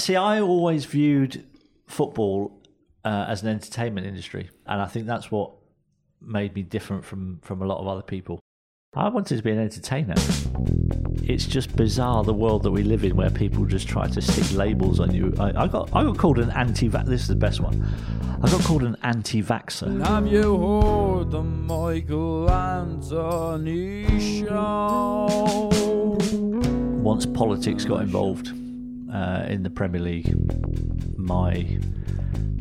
see, I always viewed football uh, as an entertainment industry, and I think that's what made me different from from a lot of other people. I wanted to be an entertainer. It's just bizarre the world that we live in, where people just try to stick labels on you. I, I got I got called an anti-vax. This is the best one. I got called an anti-vaxxer. Have you heard the Michael Anthony show? Once politics got involved uh, in the Premier League, my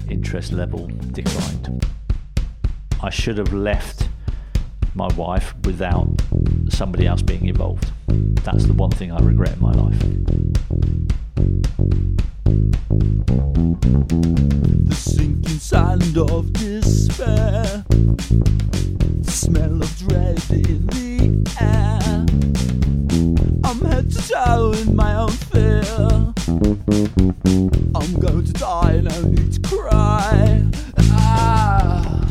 interest level declined. I should have left my wife without somebody else being involved. That's the one thing I regret in my life. The sinking sand of despair. The smell of dread in the air. I'm head to toe in my own fear. I'm going to die, no need to cry. Ah.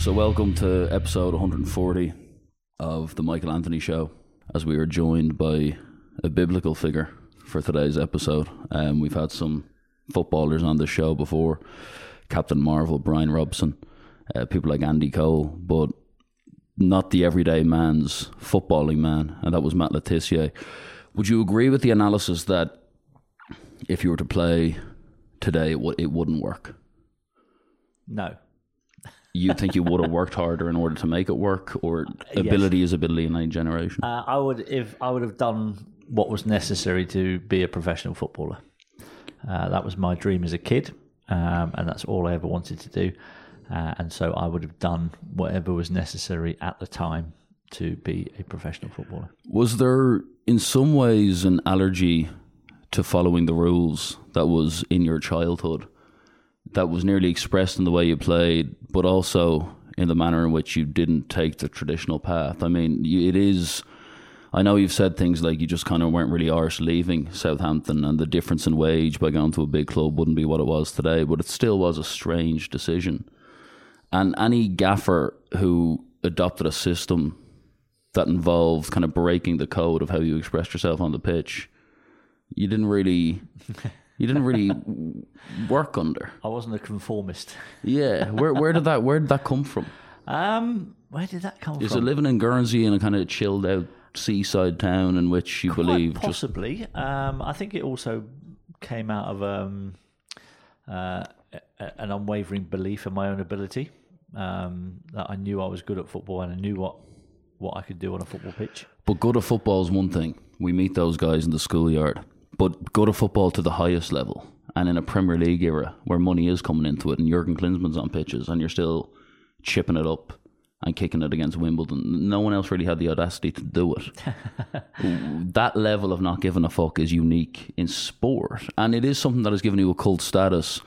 So, welcome to episode 140 of the Michael Anthony Show. As we are joined by a biblical figure for today's episode, um, we've had some footballers on the show before, Captain Marvel, Brian Robson, uh, people like Andy Cole, but not the everyday man's footballing man, and that was Matt Le Tissier. Would you agree with the analysis that if you were to play today, it, w- it wouldn't work? No. you think you would have worked harder in order to make it work, or ability is ability in any generation? Uh, I would if I would have done what was necessary to be a professional footballer. Uh, that was my dream as a kid, um, and that's all I ever wanted to do. Uh, and so I would have done whatever was necessary at the time to be a professional footballer. Was there, in some ways, an allergy to following the rules that was in your childhood, that was nearly expressed in the way you played, but also in the manner in which you didn't take the traditional path? I mean, it is. I know you've said things like you just kind of weren't really arse leaving Southampton, and the difference in wage by going to a big club wouldn't be what it was today, but it still was a strange decision. And any gaffer who adopted a system that involved kind of breaking the code of how you expressed yourself on the pitch, you didn't really, you didn't really work under. I wasn't a conformist. Yeah, where where did that where did that come from? Um, where did that come Is from? Is it living in Guernsey in a kind of chilled out seaside town in which you Quite believe just possibly. Um, I think it also came out of um, uh, an unwavering belief in my own ability. Um, that I knew I was good at football and I knew what what I could do on a football pitch. But good at football is one thing. We meet those guys in the schoolyard. But good at football to the highest level. And in a Premier League era where money is coming into it and Jurgen Klinsmann's on pitches and you're still chipping it up and kicking it against Wimbledon, no one else really had the audacity to do it. that level of not giving a fuck is unique in sport. And it is something that has given you a cult status.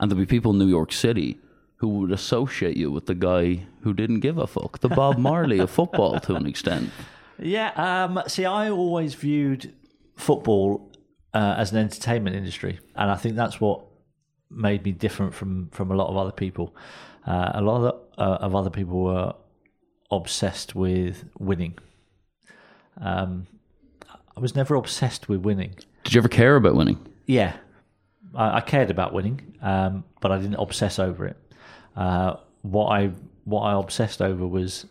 And there'll be people in New York City who would associate you with the guy who didn't give a fuck, the Bob Marley of football to an extent. Yeah. Um, see, I always viewed football uh, as an entertainment industry, and I think that's what made me different from from a lot of other people. Uh, a lot of, uh, of other people were obsessed with winning. Um, I was never obsessed with winning. Did you ever care about winning? Yeah, I, I cared about winning, um, but I didn't obsess over it. Uh, what I what I obsessed over was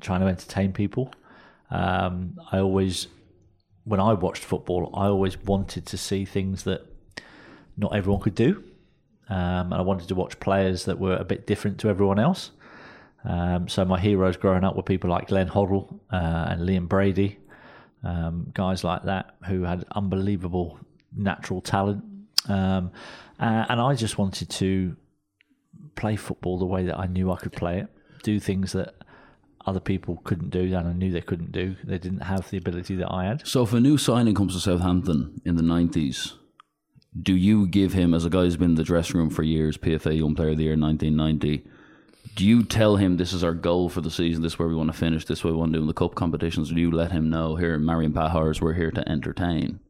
trying to entertain people. Um, I always, when I watched football, I always wanted to see things that not everyone could do, um, and I wanted to watch players that were a bit different to everyone else. Um, so my heroes growing up were people like Glenn Hoddle uh, and Liam Brady, um, guys like that who had unbelievable natural talent, um, uh, and I just wanted to play football the way that I knew I could play it, do things that other people couldn't do, and I knew they couldn't do. They didn't have the ability that I had. So if a new signing comes to Southampton in the 90s, do you give him, as a guy who's been in the dressing room for years, PFA Young Player of the Year 1990, do you tell him this is our goal for the season, this is where we want to finish, this is what we want to do in the cup competitions, or do you let him know, here, Marian Pahars, we're here to entertain?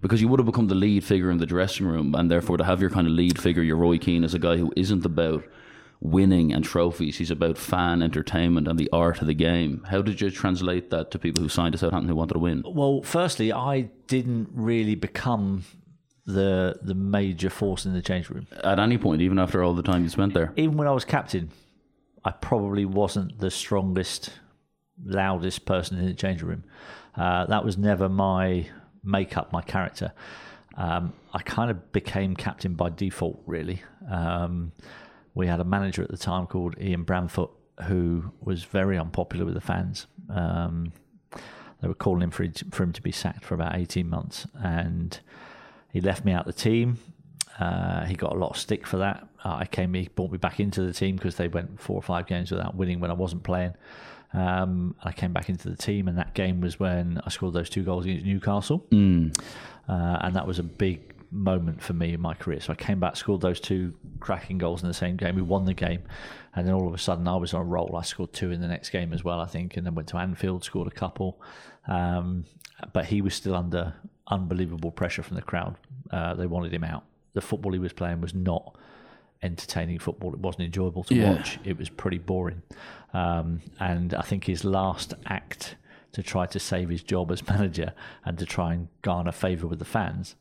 Because you would have become the lead figure in the dressing room, and therefore to have your kind of lead figure, your Roy Keane, as a guy who isn't about winning and trophies, he's about fan entertainment and the art of the game. How did you translate that to people who signed to Southampton who wanted to win? Well, firstly, I didn't really become the the major force in the change room. At any point, even after all the time you spent there. Even when I was captain, I probably wasn't the strongest, loudest person in the change room. Uh, that was never my makeup, my character. Um, I kind of became captain by default, really. Um, we had a manager at the time called Ian Branfoot who was very unpopular with the fans. Um, they were calling him for, for him to be sacked for about 18 months, and he left me out the team. Uh, he got a lot of stick for that. Uh, I came, he brought me back into the team because they went four or five games without winning when I wasn't playing. Um, I came back into the team, and that game was when I scored those two goals against Newcastle, Mm. uh, and that was a big moment for me in my career. So I came back, scored those two cracking goals in the same game. We won the game, and then all of a sudden I was on a roll. I scored two in the next game as well, I think, and then went to Anfield, scored a couple. Um, but he was still under unbelievable pressure from the crowd. Uh, they wanted him out. The football he was playing was not entertaining football. It wasn't enjoyable to Yeah. watch. It was pretty boring. Um, and I think his last act to try to save his job as manager and to try and garner favour with the fans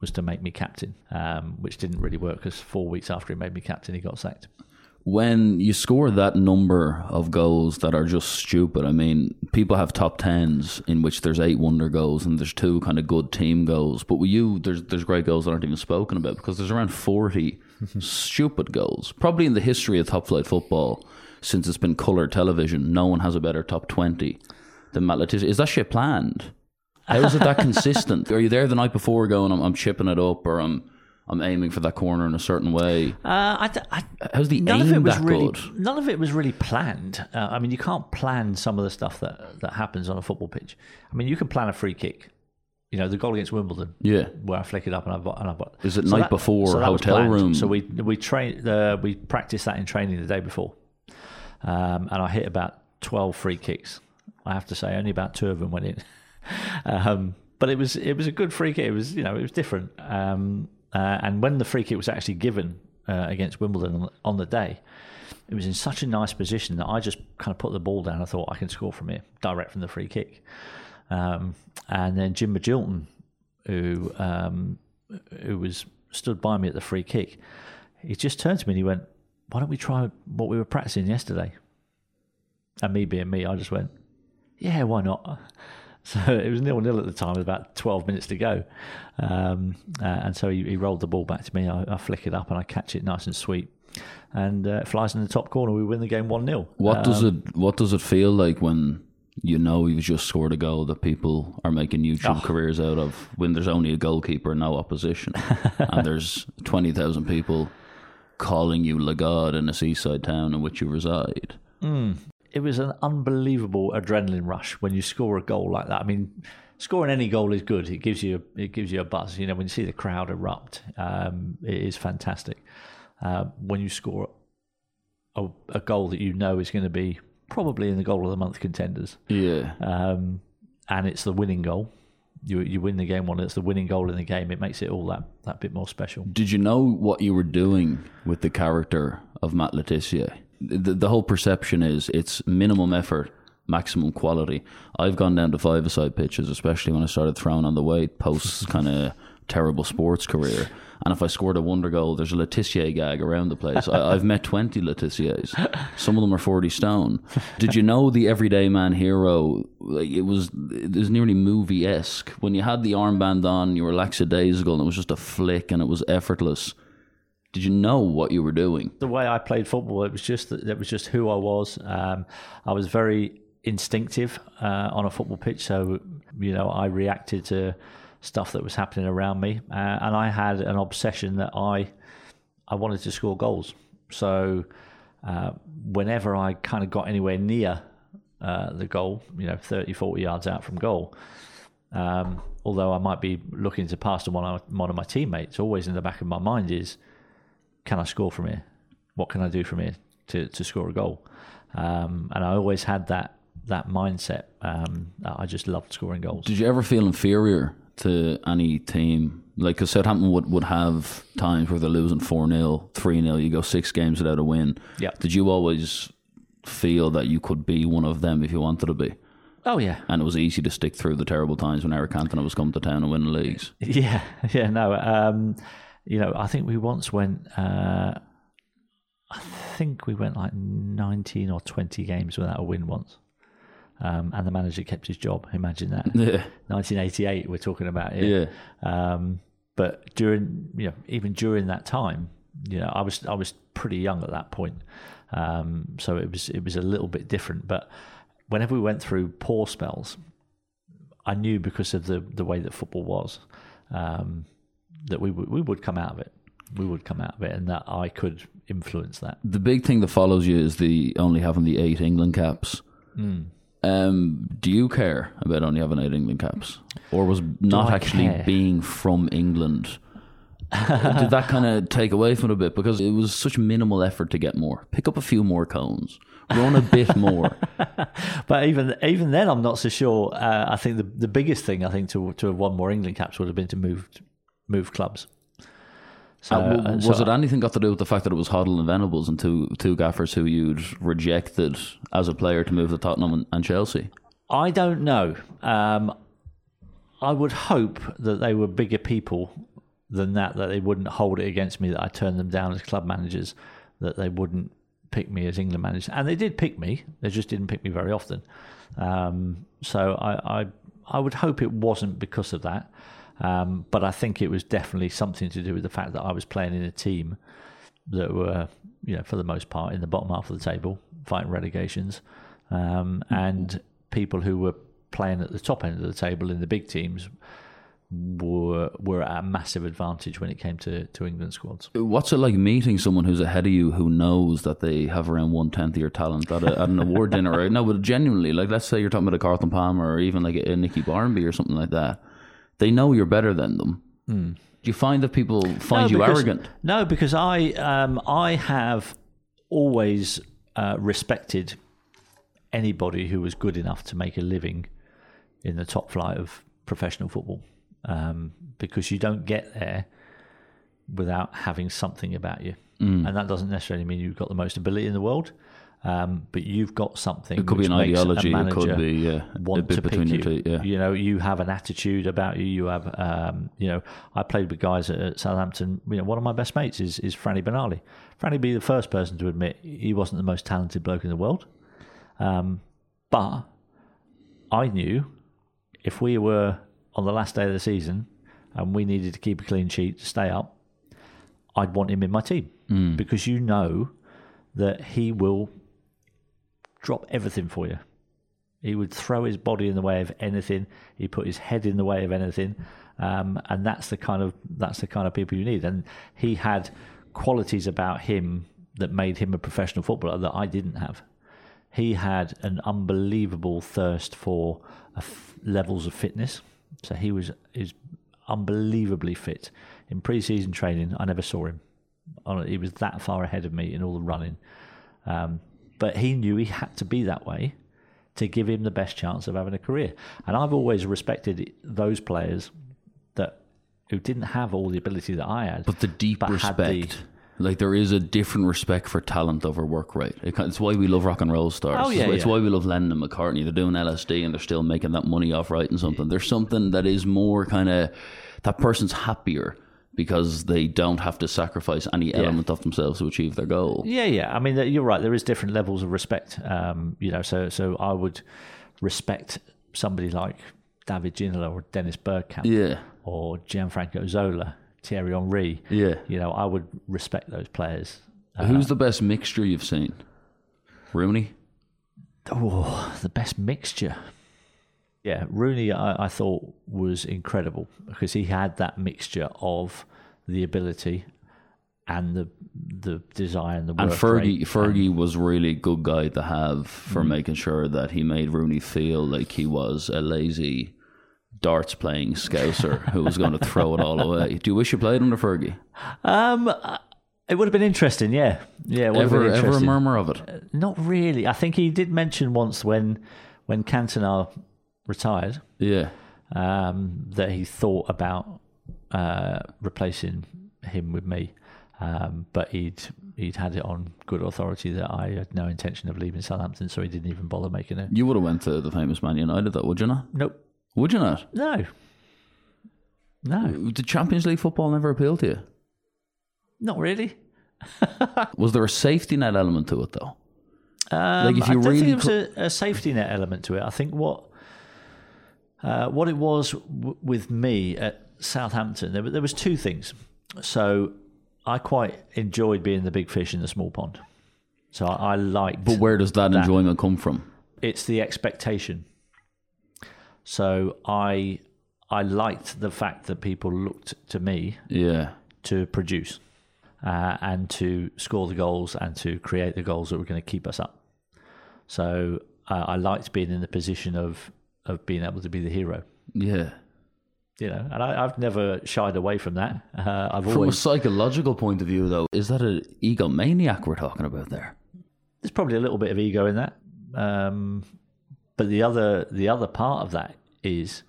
was to make me captain, um, which didn't really work because four weeks after he made me captain, he got sacked. When you score that number of goals that are just stupid, I mean, people have top tens in which there's eight wonder goals and there's two kind of good team goals. But with you, there's there's great goals that aren't even spoken about because there's around forty stupid goals. Probably in the history of top flight football, since it's been colour television, no one has a better top twenty than Matt Le Tissier. Is that shit planned? How is it that consistent? Are you there the night before going, I'm, I'm chipping it up or I'm I'm aiming for that corner in a certain way? Uh, I, d- I- How's the none aim of it was really good? none of it was really planned. Uh, I mean, you can't plan some of the stuff that that happens on a football pitch. I mean, you can plan a free kick. You know, the goal against Wimbledon. Yeah. where I flick it up and I've and I've Is it night before, that was hotel room? So we we train uh, we practiced that in training the day before, um, and I hit about twelve free kicks. I have to say, only about two of them went in. um, but it was it was a good free kick. It was you know it was different. Um, uh, and when the free kick was actually given uh, against Wimbledon on, the day, it was in such a nice position that I just kind of put the ball down. I thought I can score from here, direct from the free kick. Um, and then Jim Magilton, who um, who was stood by me at the free kick, he just turned to me and he went, "Why don't we try what we were practicing yesterday?" And me being me, I just went, "Yeah, why not?" So it was nil nil at the time, with about twelve minutes to go, um, uh, and so he, he rolled the ball back to me. I, I flick it up and I catch it nice and sweet, and uh, it flies in the top corner. We win the game one 0 What does it What does it feel like when you know you've just scored a goal that people are making YouTube Oh. careers out of? When there's only a goalkeeper, no opposition, and there's twenty thousand people calling you Le God in a seaside town in which you reside. it was an unbelievable adrenaline rush when you score a goal like that. I mean, scoring any goal is good. It gives you it gives you a buzz. You know, when you see the crowd erupt, um, it is fantastic. Uh, when you score a, a goal that you know is going to be probably in the goal of the month contenders, Yeah, um, and it's the winning goal. You you win the game one. It's the winning goal in the game. It makes it all that that bit more special. Did you know what you were doing with the character of Matt Le Tissier? The, the whole perception is it's minimum effort, maximum quality. I've gone down to five-a-side pitches, especially when I started throwing on the weight post kind of terrible sports career. And if I scored a wonder goal, there's a Le Tissier gag around the place. I, I've met 20 Le Tissiers. Some of them are 40 stone. Did you know the everyday man hero? Like it was, it was nearly movie esque. When you had the armband on, you were lackadaisical, and it was just a flick, and it was effortless. Did you know what you were doing? the way I played football, it was just it was just who I was. Um, I was very instinctive uh, on a football pitch, so you know I reacted to stuff that was happening around me, uh, and I had an obsession that I I wanted to score goals. So uh, whenever I kind of got anywhere near uh, the goal, you know, 30, 40 yards out from goal. Um, although I might be looking to pass to one of, one of my teammates, always in the back of my mind is, can I score from here? What can I do from here to, to score a goal? Um, and I always had that that mindset. Um, I just loved scoring goals. Did you ever feel inferior to any team? Like, because Southampton would, would have times where they're losing 4 0, 3 0, you go six games without a win. Yeah. Did you always feel that you could be one of them if you wanted to be? Oh yeah, and it was easy to stick through the terrible times when Eric Cantona was coming to town and winning leagues. yeah, yeah. No, um, you know, I think we once went. Uh, I think we went like nineteen or twenty games without a win once, um, and the manager kept his job. Imagine that. Yeah, 1988, we're talking about here. yeah. Um, but during, you know, even during that time, you know, I was I was pretty young at that point, um, so it was it was a little bit different. But whenever we went through poor spells, I knew because of the the way that football was, um, that we would we would come out of it. We would come out of it, and that I could influence that. The big thing that follows you is the only having the eight England caps. Um, do you care about only having eight England caps, or was not actually care? being from England? did that kind of take away from it a bit because it was such minimal effort to get more? Pick up a few more cones, run a bit more. But even even then, I'm not so sure. Uh, I think the the biggest thing I think to to have won more England caps would have been to move move clubs. So, Uh, uh, was so it anything got to do with the fact that it was Hoddle and Venables and two two gaffers who you'd rejected as a player to move to Tottenham and, and Chelsea? I don't know. Um, I would hope that they were bigger people than that, that they wouldn't hold it against me that I turned them down as club managers, that they wouldn't pick me as England manager. And they did pick me, they just didn't pick me very often. Um, so I, I, I would hope it wasn't because of that. Um, but I think it was definitely something to do with the fact that I was playing in a team that were, you know, for the most part in the bottom half of the table, fighting relegations, um, and people who were playing at the top end of the table in the big teams were were at a massive advantage when it came to, to England squads. What's it like meeting someone who's ahead of you who knows that they have around one tenth of your talent at, a, at an award dinner? Right? No, but genuinely, like let's say you're talking about a Carlton Palmer or even like a, a Nicky Barmby or something like that. They know you're better than them. Do you find that people find you Hmm. because- arrogant? No, because I um, I have always uh, respected anybody who was good enough to make a living in the top flight of professional football, um, because you don't get there without having something about you, Mm. and that doesn't necessarily mean you've got the most ability in the world. Um, but you've got something. It could be an ideology. It could be yeah, a want bit to between pick you. two. Yeah. You know, you have an attitude about you. You have, um, you know, I played with guys at, at Southampton. You know, one of my best mates is is Franny Benali. Franny be the first person to admit he wasn't the most talented bloke in the world, um, but I knew if we were on the last day of the season and we needed to keep a clean sheet to stay up, I'd want him in my team because you know that he will drop everything for you. He would throw his body in the way of anything. He put his head in the way of anything, um, and that's the kind of that's the kind of people you need. And he had qualities about him that made him a professional footballer that I didn't have. He had an unbelievable thirst for f- levels of fitness. So he was is unbelievably fit in pre-season training. I never saw him. He was that far ahead of me in all the running. Um, but he knew he had to be that way to give him the best chance of having a career. And I've always respected those players that who didn't have all the ability that I had. But the deep but had the- respect. like there is a different respect for talent over work rate. It, it's why we love rock and roll stars. Oh, yeah, it's, it's yeah. why we love Lennon and McCartney. They're doing LSD and they're still making that money off writing something. There's something that is more kind of that person's happier because they don't have to sacrifice any element of themselves to achieve their goal. Yeah, yeah. I mean, you're right. There is different levels of respect. Um, you know, so so I would respect somebody like David Ginola or Dennis Bergkamp Yeah, or Gianfranco Zola, Thierry Henry. yeah. You know, I would respect those players. Who's the best mixture you've seen? Rooney. Oh, the best mixture. Yeah, Rooney, I, I thought was incredible because he had that mixture of the ability and the the desire and the And work Fergie, rate. Fergie was really a good guy to have for Mm. making sure that he made Rooney feel like he was a lazy darts playing scouser who was going to throw it all away. Do you wish you played under Fergie? Um, uh, it would have been interesting. Yeah, yeah. Ever, ever a murmur of it? Not really. I think he did mention once when when Cantona retired Yeah. um, that he thought about uh, replacing him with me, um, but he'd he'd had it on good authority that I had no intention of leaving Southampton, so he didn't even bother making it. You would have went to the famous Man United, though, would you not? Nope. Would you not? No. No, The Champions League football never appealed to you. not really. Was there a safety net element to it, though? Um, Like, if I you don't really think there was a, a safety net element to it. I think what uh, what it was w- with me at Southampton, there, there was two things. So I quite enjoyed being the big fish in the small pond. So I, I liked. But where does that, enjoyment come from? it's the expectation. So I I liked the fact that people looked to me Yeah. to produce uh, and to score the goals and to create the goals that were going to keep us up. So uh, I liked being in the position of of being able to be the hero. Yeah. You know, and I, I've never shied away from that. Uh, I've From a psychological point of view, though, is that an egomaniac we're talking about there? there's probably a little bit of ego in that. Um, but the other the other part of that is,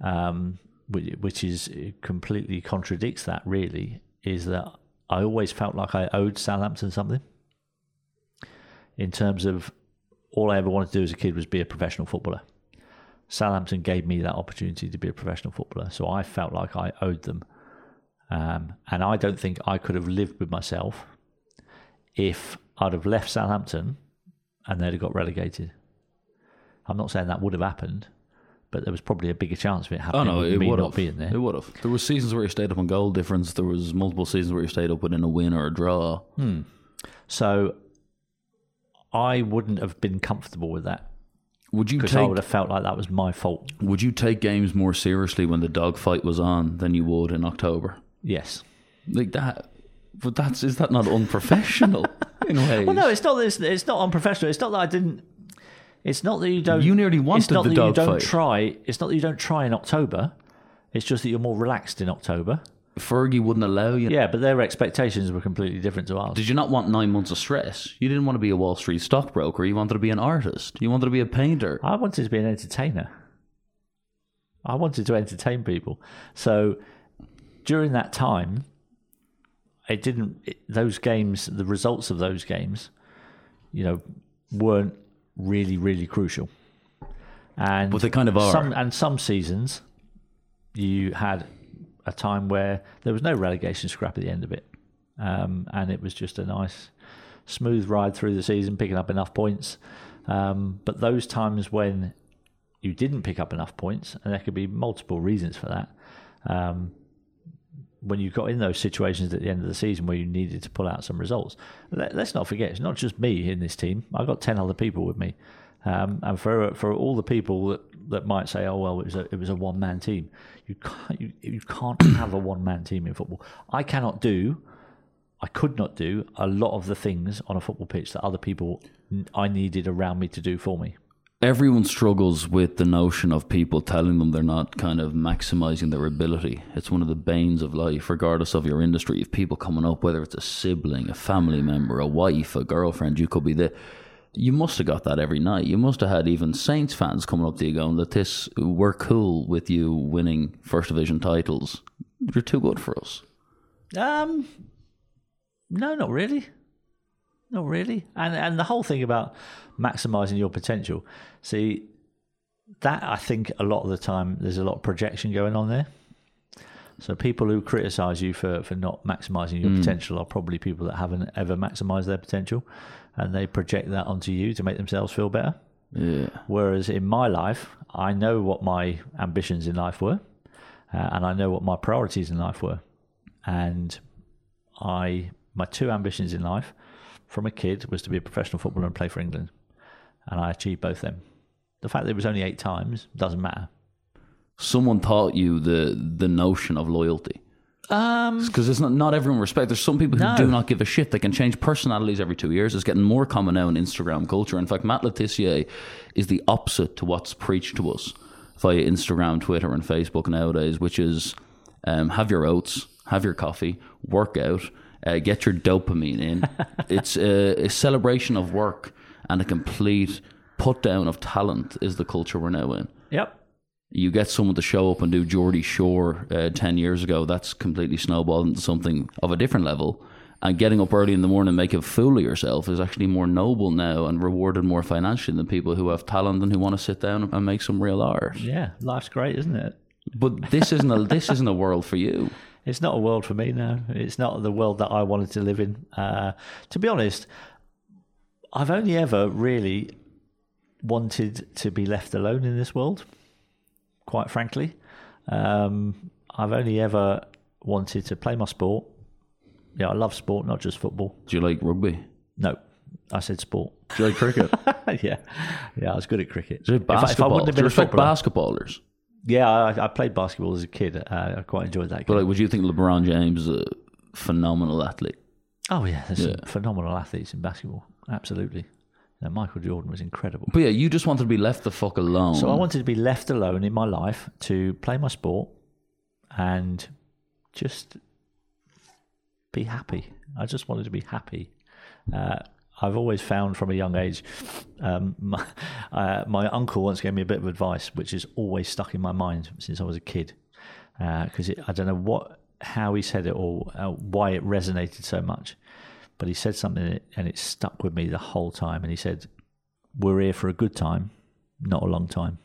um, which, which is completely contradicts that. Really, is that I always felt like I owed Southampton something. In terms of all I ever wanted to do as a kid was be a professional footballer. Southampton gave me that opportunity to be a professional footballer, so I felt like I owed them. Um, and I don't think I could have lived with myself if I'd have left Southampton and they'd have got relegated. I'm not saying that would have happened, but there was probably a bigger chance of it happening. Oh no, it would not have. being there. It would have. There were seasons where you stayed up on goal difference. There was multiple seasons where you stayed up within a win or a draw. So I wouldn't have been comfortable with that Would you because I take would have felt like that was my fault. Would you take games more seriously when the dogfight was on than you would in October? Yes. Like that. But that's is that not unprofessional in ways? Well, no, it's not. It's, it's not unprofessional. It's not that I didn't. It's not that you don't. You nearly It's wanted not the that you don't dogfight. try. It's not that you don't try in October. It's just that you're more relaxed in October. Fergie wouldn't allow you. Yeah, but their expectations were completely different to ours. Did you not want nine months of stress? You didn't want to be a Wall Street stockbroker. You wanted to be an artist. You wanted to be a painter. I wanted to be an entertainer. I wanted to entertain people. So during that time, it didn't. It, those games, the results of those games, you know, weren't really, really crucial. And But they kind of are. Some and some seasons, you had a time where there was no relegation scrap at the end of it, um, and it was just a nice, smooth ride through the season, picking up enough points. Um, but those times when you didn't pick up enough points, and there could be multiple reasons for that. Um, when you got in those situations at the end of the season where you needed to pull out some results, let, us not forget it's not just me in this team. I've got ten other people with me, um, and for for all the people that, that might say, "Oh well, it was a it was a one man team," you can't you, you can't have a one man team in football. I cannot do, I could not do a lot of the things on a football pitch that other people I needed around me to do for me. Everyone struggles with the notion of people telling them they're not kind of maximizing their ability. It's one of the banes of life, regardless of your industry. If people coming up, whether it's a sibling, a family member, a wife, a girlfriend, you could be the. You must have got that every night. You must have had even Saints fans coming up to you going that this we're cool with you winning first division titles. You're too good for us. Um, no, not really, not really. And and the whole thing about maximizing your potential. See, that I think a lot of the time there's a lot of projection going on there. So people who criticize you for, for not maximizing your potential are probably people that haven't ever maximized their potential, and they project that onto you to make themselves feel better. Yeah. Whereas in my life, I know what my ambitions in life were, uh, and I know what my priorities in life were, and I my two ambitions in life from a kid was to be a professional footballer and play for England, and I achieved both them. The fact that it was only eight times doesn't matter. Someone taught you the the notion of loyalty. Um, because it's not not everyone respect. There's some people who No. do not give a shit. They can change personalities every two years. It's getting more common now in Instagram culture. In fact, Matt Le Tissier is the opposite to what's preached to us via Instagram, Twitter, and Facebook nowadays, which is um, have your oats, have your coffee, work out, uh, get your dopamine in. it's a, a celebration of work and a complete put down of talent is the culture we're now in yep. You get someone to show up and do Geordie Shore uh, 10 years ago, that's completely snowballed into something of a different level. And getting up early in the morning and making a fool of yourself is actually more noble now and rewarded more financially than people who have talent and who want to sit down and make some real art. Yeah, life's great, isn't it? But this isn't a this isn't a world for you. It's not a world for me now. It's not the world that I wanted to live in. Uh, to be honest, I've only ever really wanted to be left alone in this world. Quite frankly, um, I've only ever wanted to play my sport. Yeah, I love sport, not just football. Do you like rugby? No, I said sport. Do you like cricket? yeah, yeah, I was good at cricket. Do you like If I- if I basketball? Do you respect basketballers? Yeah, I, I played basketball as a kid. Uh, I quite enjoyed that. But like, would you think LeBron James is a phenomenal athlete? oh yeah, there's Yeah. phenomenal athletes in basketball. Absolutely. Know, Michael Jordan was incredible. But yeah, you just wanted to be left the fuck alone. So I wanted to be left alone in my life to play my sport and just be happy. I just wanted to be happy. Uh, I've always found from a young age, um, my, uh, my uncle once gave me a bit of advice, which has always stuck in my mind since I was a kid. Because I don't know what, how he said it or uh, why it resonated so much, but he said something and it stuck with me the whole time. And he said, "We're here for a good time, not a long time."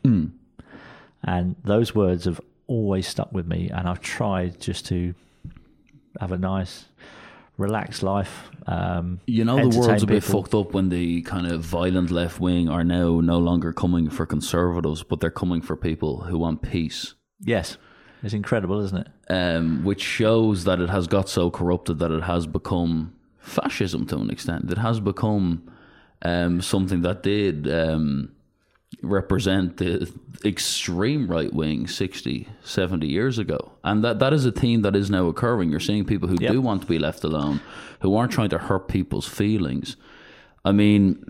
And those words have always stuck with me, and I've tried just to have a nice, relaxed life. Um, You know, the world's a bit people. fucked up when the kind of violent left wing are now no longer coming for conservatives, but they're coming for people who want peace. Yes, it's incredible, isn't it? Um, which shows that it has got so corrupted that it has become fascism to an extent. It has become um, something that did um, represent the extreme right wing 60, 70 years ago. And that, that is a theme that is now occurring. You're seeing people who Yep. do want to be left alone, who aren't trying to hurt people's feelings. I mean,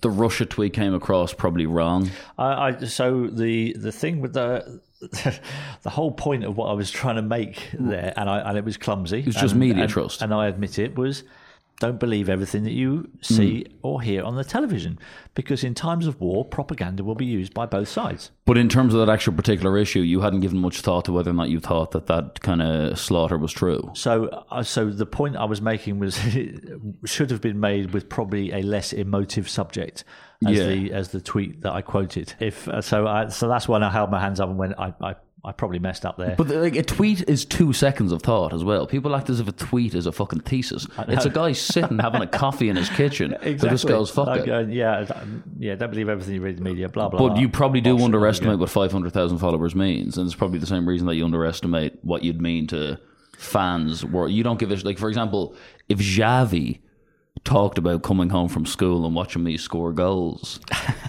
the Russia tweet came across probably wrong. I, I so the the thing with the the whole point of what I was trying to make there, and I and it was clumsy. It was just and, media and- trust. and I admit it was. Don't believe everything that you see Mm. or hear on the television, because in times of war, propaganda will be used by both sides. But in terms of that actual particular issue, you hadn't given much thought to whether or not you thought that that kind of slaughter was true. So, uh, so the point I was making was it should have been made with probably a less emotive subject as Yeah. the as the tweet that I quoted. If uh, so, I, so that's when I held my hands up and went, I, I, I probably messed up there. But like a tweet is two seconds of thought as well. People act as if a tweet is a fucking thesis. It's a guy sitting having a coffee in his kitchen who just goes fuck Like, it. uh, yeah, yeah. Don't believe everything you read in the media. Blah blah. But blah. you probably do underestimate what 500,000 followers means. And it's probably the same reason that you underestimate what you'd mean to fans. Where you don't give a like, for example, if Xavi talked about coming home from school and watching me score goals,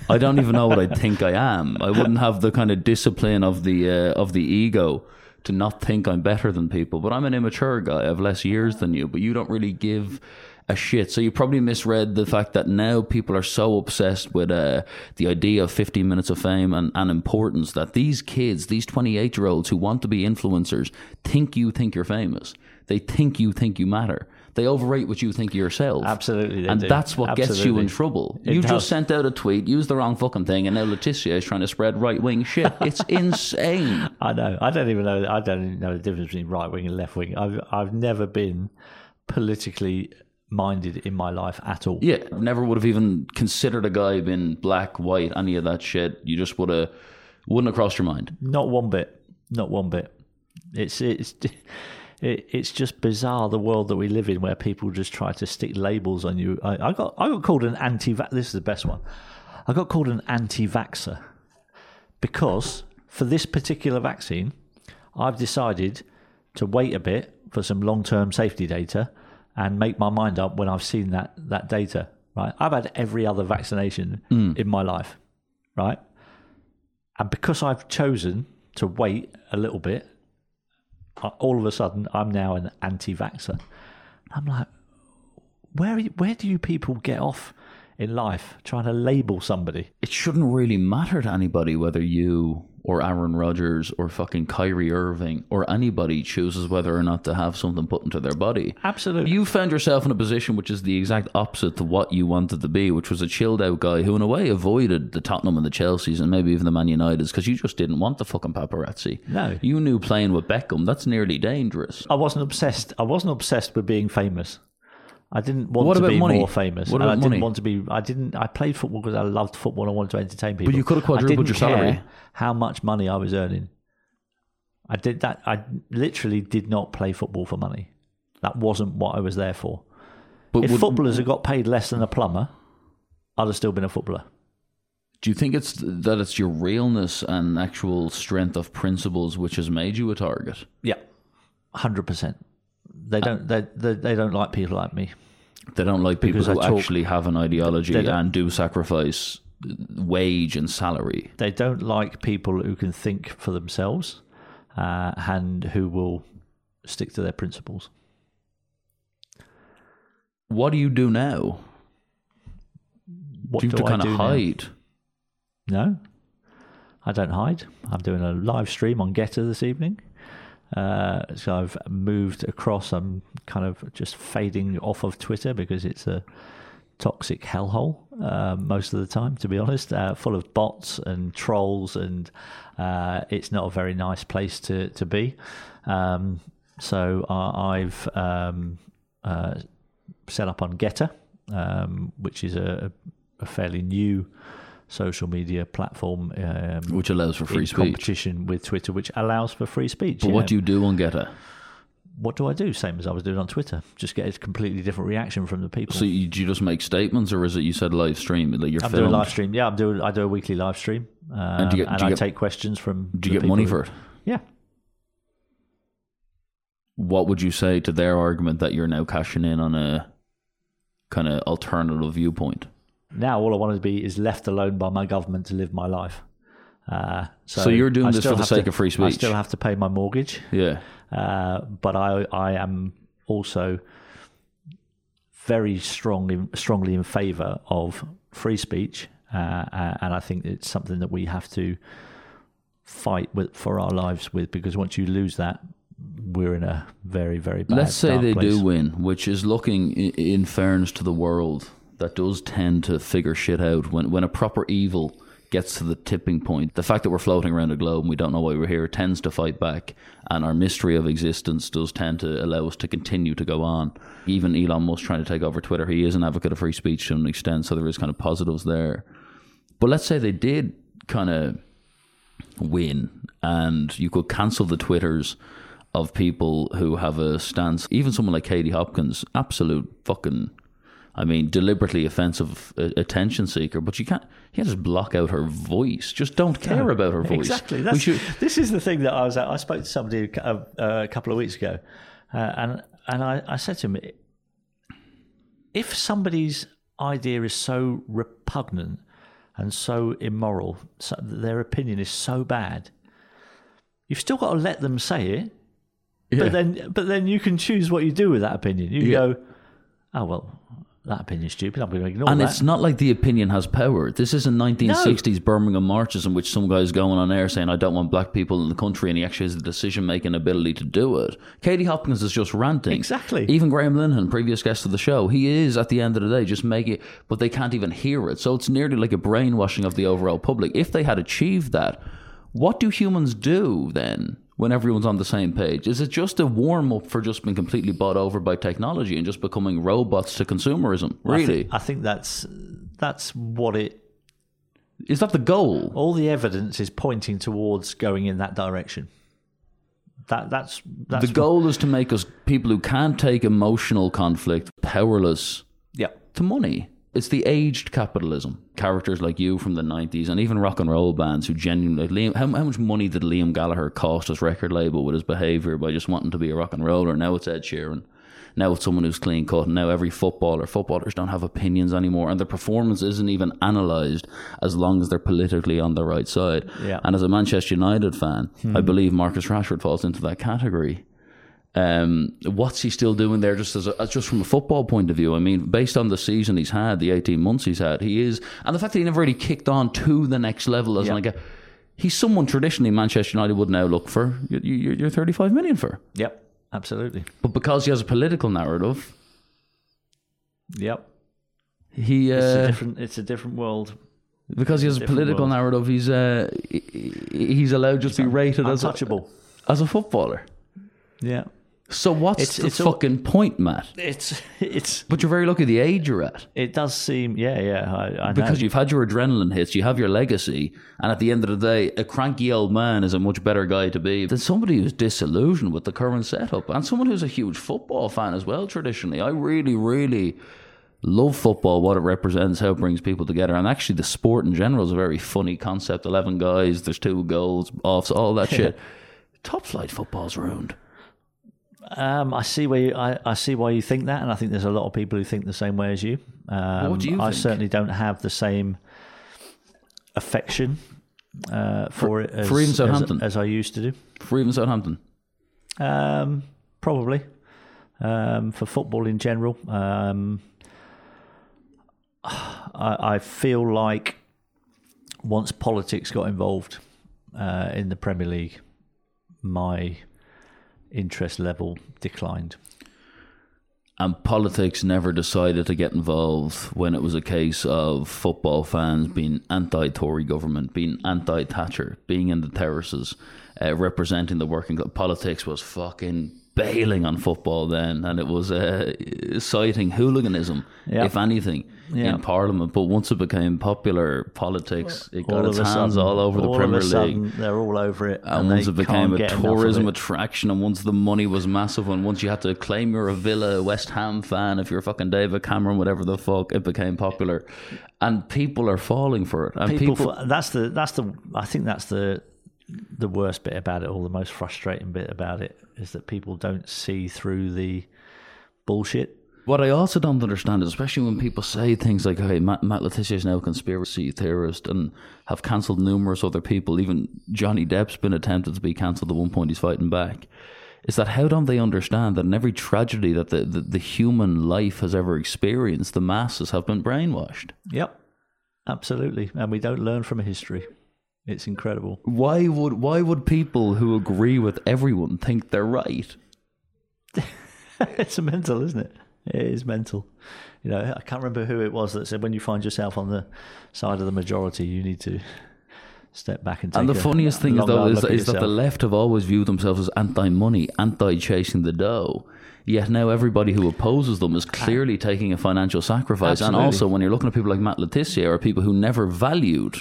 I don't even know what I'd think I am. I wouldn't have the kind of discipline of the uh, of the ego to not think I'm better than people. But I'm an immature guy. I have less years than you. But you don't really give a shit. So you probably misread the fact that now people are so obsessed with uh, the idea of 15 minutes of fame and, and importance that these kids, these 28 year olds who want to be influencers, think you think you're famous. They think you think you matter. They overrate what you think yourself. Absolutely, and do. that's what gets you in trouble. It you does. just sent out a tweet, used the wrong fucking thing, and now Le Tissier is trying to spread right wing shit. It's insane. I know. I don't even know. I don't even know the difference between right wing and left wing. I've I've never been politically minded in my life at all. Yeah, never would have even considered a guy being black, white, any of that shit. You just would have wouldn't have crossed your mind. Not one bit. Not one bit. It's it's it, it's just bizarre the world that we live in where people just try to stick labels on you. I, I got I got called an anti. This is the best one. I got called an anti-vaxer because for this particular vaccine, I've decided to wait a bit for some long-term safety data and make my mind up when I've seen that that data. Right, I've had every other vaccination hmm. in my life. Right, and because I've chosen to wait a little bit, all of a sudden I'm now an anti-vaxxer. I'm like, where where do you people get off in life trying to label somebody? It shouldn't really matter to anybody whether you or Aaron Rodgers or fucking Kyrie Irving or anybody chooses whether or not to have something put into their body. Absolutely. You found yourself in a position which is the exact opposite to what you wanted to be, which was a chilled out guy who, in a way, avoided the Tottenham and the Chelseas and maybe even the Man Uniteds because you just didn't want the fucking paparazzi. No. You knew playing with Beckham, that's nearly dangerous. I wasn't obsessed. I wasn't obsessed with being famous. I didn't want What to about be money? more famous. What and I about didn't money? want to be. I didn't. I played football because I loved football. and I wanted to entertain people. But you could have quadrupled your salary. How much money I was earning? I did that. I literally did not play football for money. That wasn't what I was there for. But if would- footballers had got paid less than a plumber, I'd have still been a footballer. do you think it's that it's your realness and actual strength of principles which has made you a target? Yeah, hundred percent. They don't. They, they they don't like people like me. They don't like people Because who talk- actually have an ideology They and do sacrifice wage and salary. They don't like people who can think for themselves uh, and who will stick to their principles. What do you do now? What do you have do to kind do of now? hide? No, I don't hide. I'm doing a live stream on Gettr this evening. Uh, so I've moved across. I'm kind of just fading off of Twitter because it's a toxic hellhole uh, most of the time, to be honest, uh, full of bots and trolls, and uh, it's not a very nice place to to be. Um, so I've um, uh, set up on Gettr, um, which is a, a fairly new social media platform um, Which allows for free speech. competition with Twitter, which allows for free speech. But what do you do on Gettr? what do I do? Same as I was doing on Twitter. Just get a completely different reaction from the people. So you, do you just make statements, or is it you said live stream? Like you're I'm filmed? doing a live stream. Yeah, I'm doing. I do a weekly live stream, um, and, do you get- do you I get- take questions from. Do you get money people for it? Yeah, What would you say to their argument that you're now cashing in on a kind of alternative viewpoint? Now all I want to be is left alone by my government to live my life. Uh, so, So you're doing I this for the sake to- of free speech. I still have to pay my mortgage, Yeah. uh, but I I am also very strongly strongly in favour of free speech, uh, uh, and I think it's something that we have to fight with for our lives with because once you lose that, we're in a very very bad. Let's say they place. do win, which is looking, in fairness to the world, that does tend to figure shit out. When when a proper evil gets to the tipping point, the fact that we're floating around the globe and we don't know why we're here tends to fight back, and our mystery of existence does tend to allow us to continue to go on. Even Elon Musk trying to take over Twitter, he is an advocate of free speech to an extent, so there is kind of positives there. But let's say they did kind of win and you could cancel the twitters of people who have a stance even someone like katie hopkins absolute fucking i mean deliberately offensive uh, attention seeker but you can't you can't just block out her voice just don't care about her voice Exactly. That's, should- This is the thing that I was. I spoke to somebody a, uh, a couple of weeks ago, uh, and and I, I said to him, if somebody's idea is so repugnant and so immoral, so their opinion is so bad, you've still got to let them say it. Yeah. But then, but then you can choose what you do with that opinion. You Yeah. go, oh well, that opinion's stupid. I'm going to ignore and that. it's not like the opinion has power. This isn't 1960s Birmingham marches in which some guy's going on air saying, I don't want black people in the country, and he actually has the decision making ability to do it. Katie Hopkins is just ranting. Exactly. Even Graham Linehan, previous guest of the show, he is at the end of the day just making it, but they can't even hear it. So it's nearly like a brainwashing of the overall public. If they had achieved that, what do humans do then? When everyone's on the same page, is it just a warm up for just being completely bought over by technology and just becoming robots to consumerism? I Really, think, I think that's that's what it is that the goal? all the evidence is pointing towards going in that direction. That that's that's the goal is to make us people who can't take emotional conflict powerless Yeah, to money. It's the aged capitalism. Characters like you from the 90s and even rock and roll bands who genuinely. Liam, how, how much money did Liam Gallagher cost his record label with his behaviour by just wanting to be a rock and roller? Now it's Ed Sheeran. Now it's someone who's clean cut. And now every footballer, footballers don't have opinions anymore. And their performance isn't even analysed as long as they're politically on the right side. Yeah. And as a Manchester United fan, hmm. I believe Marcus Rashford falls into that category. Um, what's he still doing there? Just as, a, just from a football point of view, I mean, based on the season he's had, the eighteen months he's had, he is, and the fact that he never really kicked on to the next level as Yeah. like a, He's someone traditionally Manchester United would now look for. You- you- You're 35 million for. Yep, absolutely. But because he has a political narrative, Yep. he It's a uh, different. It's a different world. because he has a political world. narrative, he's uh, he's allowed just to be rated as a, Untouchable. as a footballer. Yeah. So what's It's- the it's fucking point, Matt? It's it's But you're very lucky the age you're at. it does seem yeah yeah I, I know. Because you've had your adrenaline hits, you have your legacy, and at the end of the day, a cranky old man is a much better guy to be than somebody who's disillusioned with the current setup, and someone who's a huge football fan as well. Traditionally, I really, really love football, what it represents, how it brings people together, and actually, the sport in general is a very funny concept. Eleven guys, there's two goals, offs, all that shit. Top flight football's ruined. Um, I see where you, I, I see why you think that, and I think there's a lot of people who think the same way as you. Um, What do you I think? certainly don't have the same affection uh, for, it as, for even as, Southampton? as I used to do. For even Southampton, Um, probably um, for football in general. Um, I, I feel like once politics got involved uh, in the Premier League, my interest level declined. And politics never decided to get involved when it was a case of football fans being anti Tory government, being anti Thatcher, being in the terraces, uh, representing the working class. Politics was fucking bailing on football then, and it was uh, citing hooliganism, Yeah. if anything, Yeah. in Parliament. But once it became popular, politics, it got All its hands sudden- all over the all Premier League. they're all over it, And they once it became a get enough of tourism attraction, and once the money was massive, and once you had to claim you're a Villa West Ham fan, if you're fucking David Cameron, whatever the fuck, it became popular, and people are falling for it. And people, people, that's the that's the I think that's the the worst bit about it, or the most frustrating bit about it, is that people don't see through the bullshit. What I also don't understand is, especially when people say things like, "Hey, Matt, Matt Le Tissier is now a conspiracy theorist," and have cancelled numerous other people. Even Johnny Depp's been attempted to be cancelled. At one point, he's fighting back. Is that how don't they understand that in every tragedy that the, the, the human life has ever experienced, the masses have been brainwashed? Yep, absolutely, and we don't learn from history. It's incredible. Why would why would people who agree with everyone think they're right? it's mental, isn't it? It is mental. You know, I can't remember who it was that said when you find yourself on the side of the majority, you need to step back and take. And the a funniest thing is though is, look at is that the left have always viewed themselves as anti-money, anti-chasing the dough. Yet now everybody who opposes them is clearly taking a financial sacrifice. And also, when you're looking at people like Matt Le Tissier or people who never valued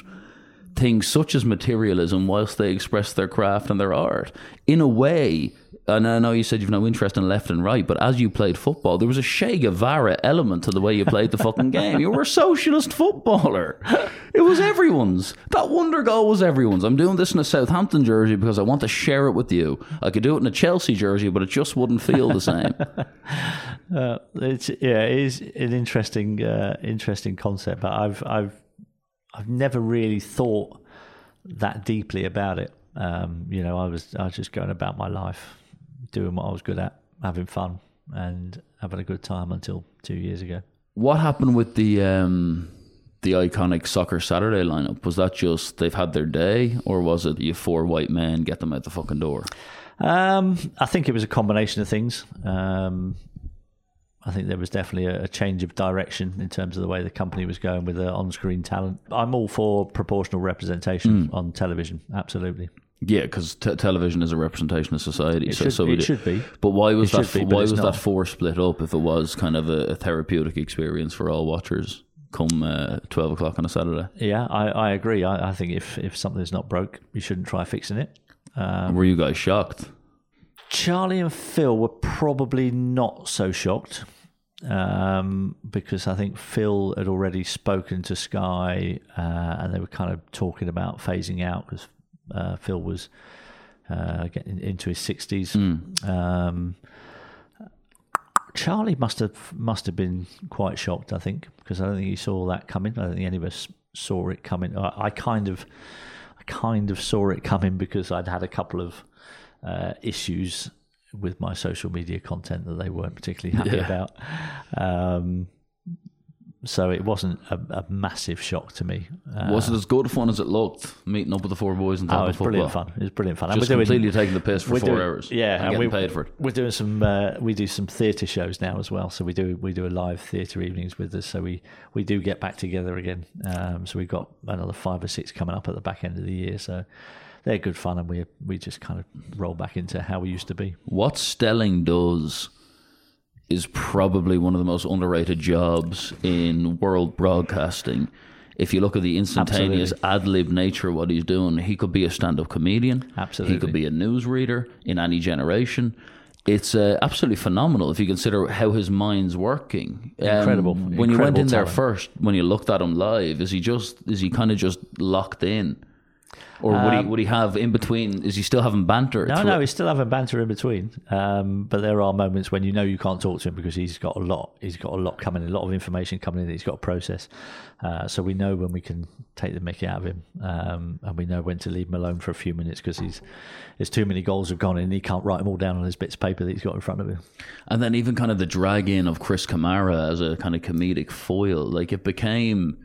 things such as materialism whilst they express their craft and their art, in a way. And I know you said you've no interest in left and right, but as you played football, there was a Che Guevara element to the way you played the fucking game. You were a socialist footballer. It was everyone's. That wonder goal was everyone's. I'm doing this in a Southampton jersey because I want to share it with you. I could do it in a Chelsea jersey, but it just wouldn't feel the same. Uh, it's yeah, it is an interesting, uh, interesting concept, but I've I've I've never really thought that deeply about it. Um, you know, I was I was just going about my life, doing what I was good at, having fun, and having a good time until two years ago. what happened with the um, the iconic Soccer Saturday lineup? Was that just they've had their day, or was it you four white men get them out the fucking door? Um, I think it was a combination of things. Um, I think there was definitely a, a change of direction in terms of the way the company was going with the on-screen talent. I'm all for proportional representation on television. Absolutely, Yeah, because t- television is a representation of society. it so, should, so it should be. But why was It that? be, why was not. that four split up? If it was kind of a, a therapeutic experience for all watchers, come uh, twelve o'clock on a Saturday. Yeah, I, I agree. I, I think if if something's not broke, you shouldn't try fixing it. Um, Were you guys shocked? Charlie and Phil were probably not so shocked um, because I think Phil had already spoken to Sky uh, and they were kind of talking about phasing out because uh, Phil was uh, getting into his 60s. Um, Charlie must have must have been quite shocked, I think, because I don't think he saw that coming. I don't think any of us saw it coming. I, I kind of, I kind of saw it coming because I'd had a couple of uh, issues with my social media content that they weren't particularly happy Yeah. about. Um, so it wasn't a, a massive shock to me. Uh, Was it as good fun as it looked? Meeting up with the four boys and oh, it was football. brilliant fun. It was brilliant fun. And Just we're doing- completely taking the piss for four doing- hours. Yeah, and getting we, paid for it. We're doing some. Uh, we do some theatre shows now as well. So we do we do a live theatre evenings with us. So we we do get back together again. Um, so we've got another five or six coming up at the back end of the year. So they're good fun, and we we just kind of roll back into how we used to be. What Stelling does is probably one of the most underrated jobs in world broadcasting. If you look at the instantaneous ad lib nature of what he's doing, he could be a stand up comedian. Absolutely. He could be a newsreader in any generation. It's uh, absolutely phenomenal if you consider how his mind's working. Um, Incredible. when you went Incredible in there first, when you looked at him live, is he just is he kind of just locked in, or would he would he have in between? Is he still having banter? Um, No, no, he's still having banter in between. Um, but there are moments when you know you can't talk to him because he's got a lot. He's got a lot coming in, a lot of information coming in that he's got to process. Uh, so we know when we can take the mickey out of him, um, and we know when to leave him alone for a few minutes because he's there's too many goals have gone in. And he can't write them all down on his bits of paper that he's got in front of him. And then even kind of the drag in of Chris Kamara as a kind of comedic foil, like it became,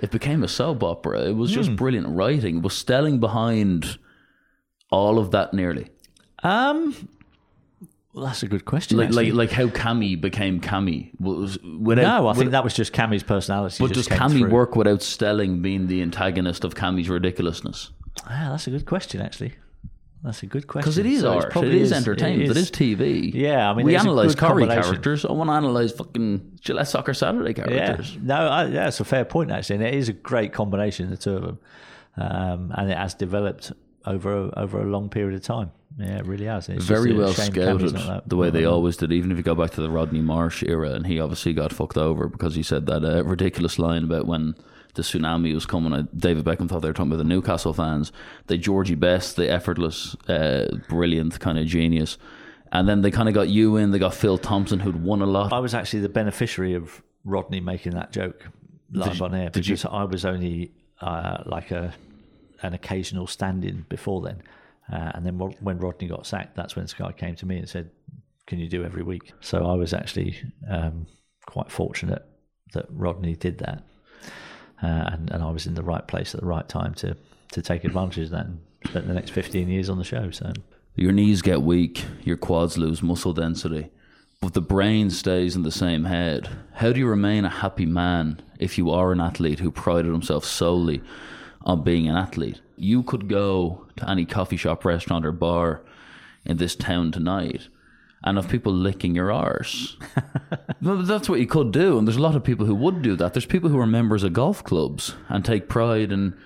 it became a soap opera. It was just brilliant writing. Was Stelling behind all of that nearly? Um, well, that's a good question. Like, actually. like, like how Cammy became Cammy was without. no, I think that was just Cammy's personality. But does Cammy through. work without Stelling being the antagonist of Cammy's ridiculousness? Ah, that's a good question, actually. That's a good question. Because it is So art, it is entertainment, it is TV. Yeah, I mean, we analyze combination. characters. I want to analyze fucking Gillette Soccer Saturday Yeah, characters. no, I, yeah, that's a fair point actually, and it is a great combination, the two of them, um, and it has developed over a, over a long period of time. Yeah, it really has. It's very well scouted Cammy's not that- the way they always did. Even if you go back to the Rodney Marsh era, and he obviously got fucked over because he said that uh, ridiculous line about when the tsunami was coming. Uh, David Beckham thought they were talking about the Newcastle fans. The Georgie Best, the effortless, uh, brilliant kind of genius, and then they kind of got you in. They got Phil Thompson, who'd won a lot. I was actually the beneficiary of Rodney making that joke live on air did you- because I was only uh, like a an occasional stand-in before then, uh, and then when Rodney got sacked, that's when Sky came to me and said, "Can you do every week?" So I was actually um, quite fortunate that Rodney did that, Uh, and and I was in the right place at the right time to to take advantage of that and spent the next fifteen years on the show. So Your knees get weak, your quads lose muscle density, but the brain stays in the same head. How do you remain a happy man if you are an athlete who prided himself solely on being an athlete? You could go to any coffee shop, restaurant, or bar in this town tonight and of people licking your arse. That's what you could do, and there's a lot of people who would do that. There's people who are members of golf clubs and take pride in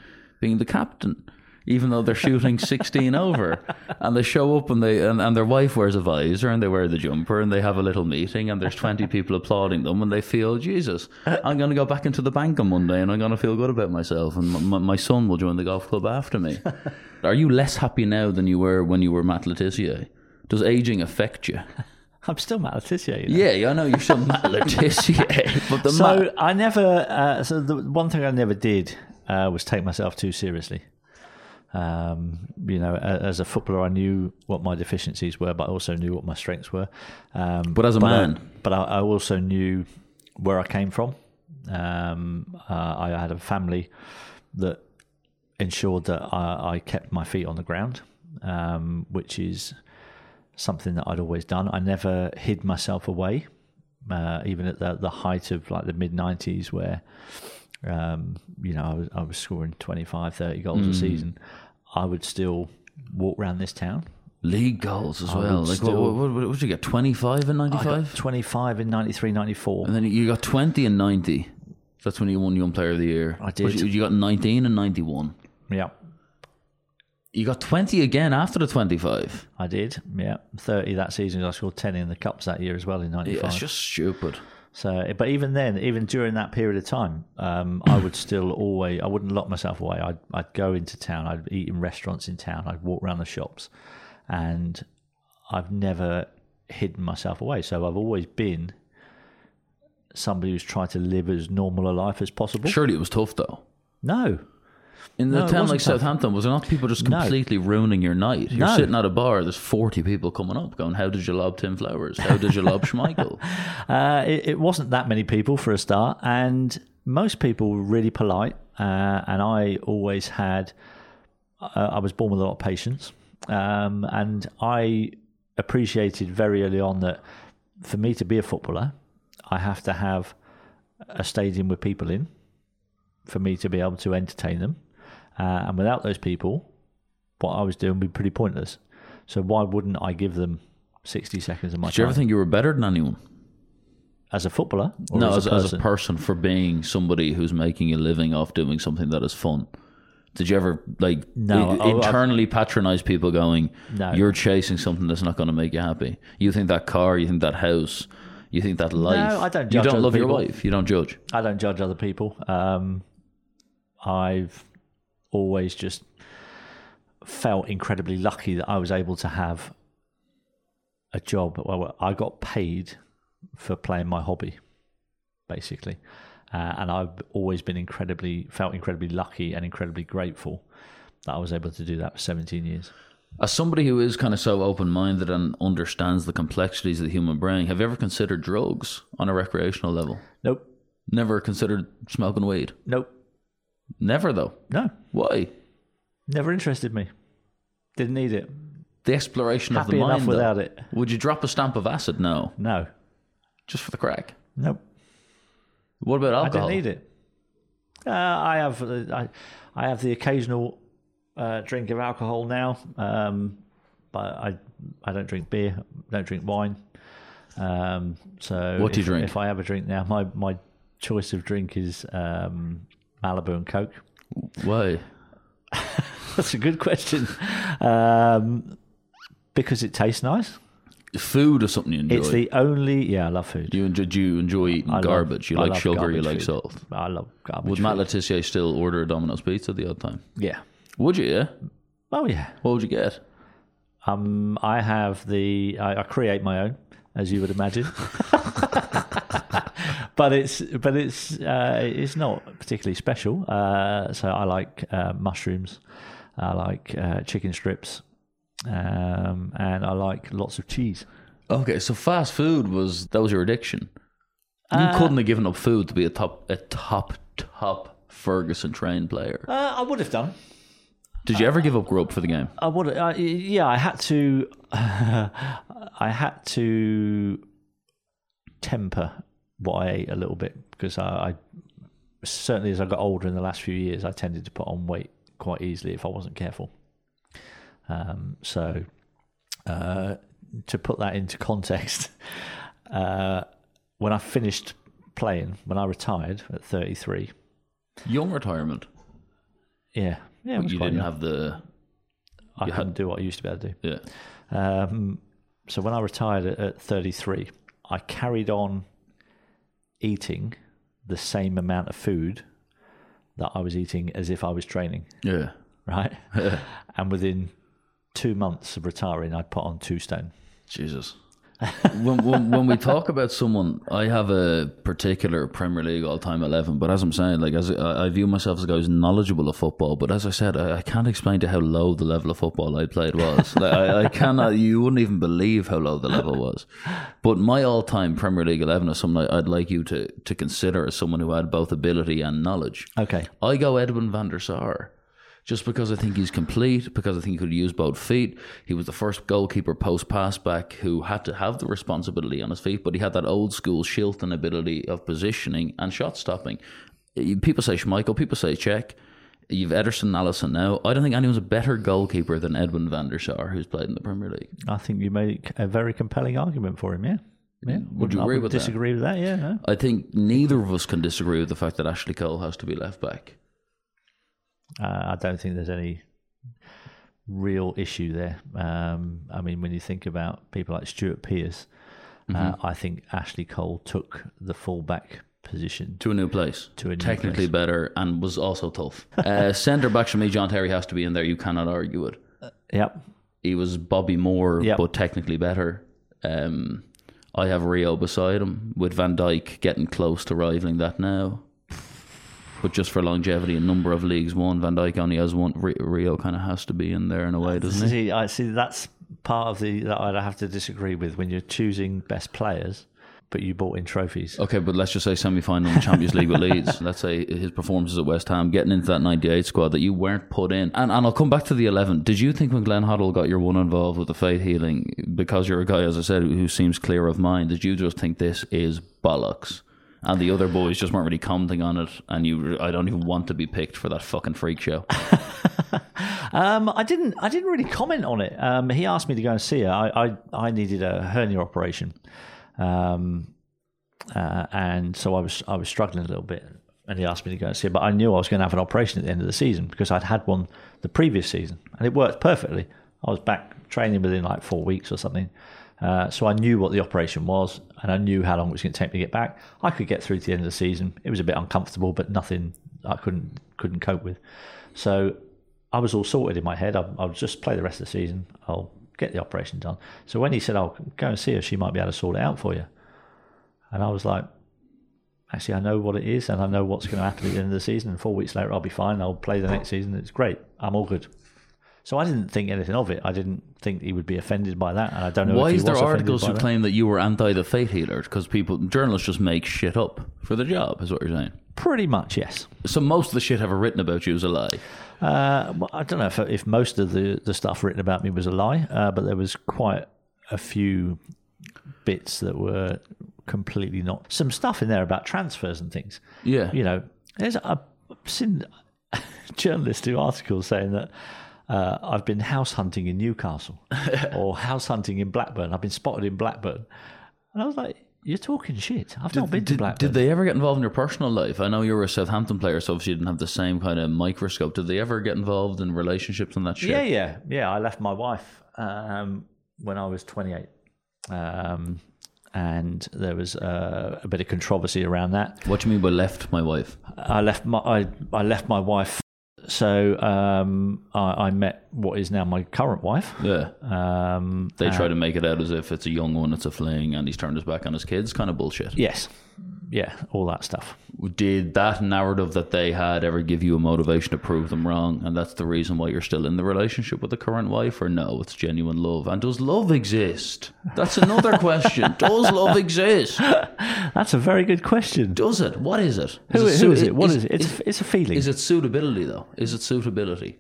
being the captain, even though they're shooting 16 over. And they show up and they and, and their wife wears a visor and they wear the jumper and they have a little meeting and there's 20 people applauding them and they feel, Jesus, I'm going to go back into the bank on Monday and I'm going to feel good about myself and my, my son will join the golf club after me. Are you less happy now than you were when you were Matt Le Tissier? Does aging affect you? I'm still Matt Le Tissier. You know? Yeah, yeah, I know you're still Matt Le Tissier, but the so Matt, I never. Uh, so the one thing I never did uh, was take myself too seriously. Um, you know, as a footballer, I knew what my deficiencies were, but I also knew what my strengths were. Um, But as a I- man? but I, I also knew where I came from. Um, uh, I had a family that ensured that I, I kept my feet on the ground, um, which is something that I'd always done. I never hid myself away, uh, even at the, the height of like the mid 90s, where, um, you know, I was, I was scoring 25, 30 goals Mm. a season. I would still walk around this town. league goals as I well. Like, still- what, what, what, what did you get? 25 in I 95? 25 in 93, 94. And then you got 20 in 90. That's when you won Young Player of the Year. I did. You, you got 19 and 91. Yeah, You got 20 again after the 25. I did. Yeah, 30 that season. I scored 10 in the Cups that year as well in 95. Yeah, it's just stupid. So, but even then, even during that period of time, um, I would still always, I wouldn't lock myself away. I'd, I'd go into town, I'd eat in restaurants in town, I'd walk around the shops, and I've never hidden myself away. So I've always been somebody who's tried to live as normal a life as possible. Surely it was tough though. No, In the No, town like. Southampton, was there not people just No. completely ruining your night? You're No. sitting at a bar, there's 40 people coming up going, How did you lob Tim Flowers? How did you lob Schmeichel? Uh, it, it wasn't that many people for a start, and most people were really polite. Uh, and I always had, uh, I was born with a lot of patience, um, and I appreciated very early on that for me to be a footballer, I have to have a stadium with people in for me to be able to entertain them. Uh, and without those people, what I was doing would be pretty pointless. So why wouldn't I give them 60 seconds of my time? Did you ever think you were better than anyone? as a footballer? No, as, as, a as person? a person for being somebody who's making a living off doing something that is fun. Did you ever like No, i- internally patronize people going, No. "You're chasing something that's not going to make you happy"? You think that car, you think that house, you think that life. No, I don't You don't love your wife. You don't judge. I don't judge other people. Um, I've always just felt incredibly lucky that I was able to have a job. Well, I got paid for playing my hobby, basically, uh, and I've always been incredibly felt incredibly lucky and incredibly grateful that I was able to do that for 17 years. As somebody who is kind of so open minded and understands the complexities of the human brain, have you ever considered drugs on a recreational level? Nope, Never considered smoking weed. nope, Never though. no, Why? never interested me. Didn't need it. The exploration of Happy the enough mind. though. without it. Would you drop a stamp of acid? No, No, just for the crack. nope. What about I alcohol? didn't need it. Uh, I have uh, I, I have the occasional uh, drink of alcohol now, um, but I I don't drink beer, don't drink wine. Um, so What do you if- drink? If I have a drink now, my my choice of drink is um, Malibu and Coke. Why? That's a good question. Um, because it tastes nice. Food or something you enjoy. It's the only yeah. I love food. you enjoy, do you enjoy eating I love- garbage. you I like love sugar. You like food. salt. I love garbage. Would Matt food. Le Tissier still order a Domino's pizza the odd time? Yeah. Would you? Yeah. Oh yeah. What would you get? Um, I have the I, I create my own, as you would imagine. but it's but it's uh, it's not particularly special. Uh, so I like uh, mushrooms, I like uh, chicken strips, um, and I like lots of cheese. Okay, so fast food was that was your addiction. You Uh, couldn't have given up food to be a top a top top Ferguson trained player. Uh, I would have done. Did you ever give up grub for the game? I would. Uh, yeah, I had to. I had to temper what I ate a little bit because I, I certainly as I got older in the last few years, I tended to put on weight quite easily if I wasn't careful. Um, so, uh, to put that into context, uh, when I finished playing, when I retired at 33, Young retirement. yeah, yeah, You didn't young. have the I you couldn't had- do what I used to be able to do. yeah. Um, so when I retired at, at 33, I carried on eating the same amount of food that I was eating as if I was training, Yeah. right? and within two months of retiring, I'd put on two stone. Jesus. When, when when we talk about someone, I have a particular Premier League all time eleven. But as I'm saying, like as I, I view myself as a guy who's knowledgeable of football. But as I said, I, I can't explain to how low the level of football I played was. like, I, I cannot. You wouldn't even believe how low the level was. But my all time Premier League eleven is something I'd like you to to consider as someone who had both ability and knowledge. Okay. I go Edwin van der Sar. Just because I think he's complete, because I think he could use both feet. He was the first goalkeeper post pass back who had to have the responsibility on his feet, but he had that old school Shilton ability of positioning and shot stopping. People say Schmeichel, people say Cech. You've Ederson, Alisson now. I don't think anyone's a better goalkeeper than Edwin van der Sar, who's played in the Premier League. I think you make a very compelling argument for him, yeah. Yeah. Mm. Would you agree would with that? disagree with that? Yeah. no. I think neither of us can disagree with the fact that Ashley Cole has to be left back. Uh, I don't think there's any real issue there. Um, I mean, when you think about people like Stuart Pearce, uh, I think Ashley Cole took the fullback position. to a new place. To a new technically place. better and was also tough. Uh, Centre back for me, John Terry has to be in there. You cannot argue it. Yep. He was Bobby Moore, Yep. but technically better. Um, I have Rio beside him with Van Dijk getting close to rivaling that now. But just for longevity, a number of leagues won. Van Dijk only has one. Rio kind of has to be in there in a way, doesn't he? I see that's part of the that I'd have to disagree with when you're choosing best players, but you bought in trophies. Okay, but let's just say semi-final in the Champions League with Leeds. Let's say his performances at West Ham, getting into that '98 squad that you weren't put in. And and I'll come back to the 11. Did you think when Glenn Hoddle got your one involved with the faith healing, because you're a guy, as I said, who seems clear of mind, did you just think this is bollocks? And the other boys just weren't really commenting on it, and you, I don't even want to be picked for that fucking freak show. Um, I didn't. I didn't really comment on it. Um, he asked me to go and see her. I, I, I needed a hernia operation, um, uh, and so I was I was struggling a little bit. And he asked me to go and see her, but I knew I was going to have an operation at the end of the season because I'd had one the previous season, and it worked perfectly. I was back training within like four weeks or something. Uh, so I knew what the operation was, and I knew how long it was going to take me to get back. I could get through to the end of the season. It was a bit uncomfortable, but nothing I couldn't couldn't cope with. So I was all sorted in my head. I'll, I'll just play the rest of the season. I'll get the operation done. So when he said, "I'll go and see her," she might be able to sort it out for you, and I was like, "Actually, I know what it is, and I know what's going to happen at the end of the season. And four weeks later, I'll be fine. I'll play the next season. It's great. I'm all good." So I didn't think anything of it. I didn't think he would be offended by that, and I don't know. Why if he is there articles who that. claim that you were anti the faith healer? Because people, journalists just make shit up for the job, is what you're saying. Pretty much, yes. So most of the shit ever written about you is a lie. Uh, well, I don't know if, if most of the, the stuff written about me was a lie, uh, but there was quite a few bits that were completely not. Some stuff in there about transfers and things. Yeah. You know, there's I've seen journalists do articles saying that uh, I've been house hunting in Newcastle or house hunting in Blackburn. I've been spotted in Blackburn, and I was like, "You're talking shit. I've not been to Did, Blackburn." did they ever get involved in your personal life? I know you were a Southampton player, so obviously you didn't have the same kind of microscope. Did they ever get involved in relationships and that shit? Yeah, yeah, yeah. I left my wife um, when I was 28, um, and there was uh, a bit of controversy around that. What do you mean by left my wife? I left my I, I left my wife, so um, I, I met what is now my current wife. Yeah. Um, They try to make it out as if it's a young one, it's a fling, and he's turned his back on his kids. Kind of bullshit. yes, yeah, all that stuff. Did that narrative that they had ever give you a motivation to prove them wrong, and that's the reason why you're still in the relationship with the current wife, or no? It's genuine love. And does love exist? That's another question. Does love exist? That's a very good question. Does it? What is it? Who, it su- is it? What is- is it? It's, it's a feeling. Is it suitability though? Is it suitability?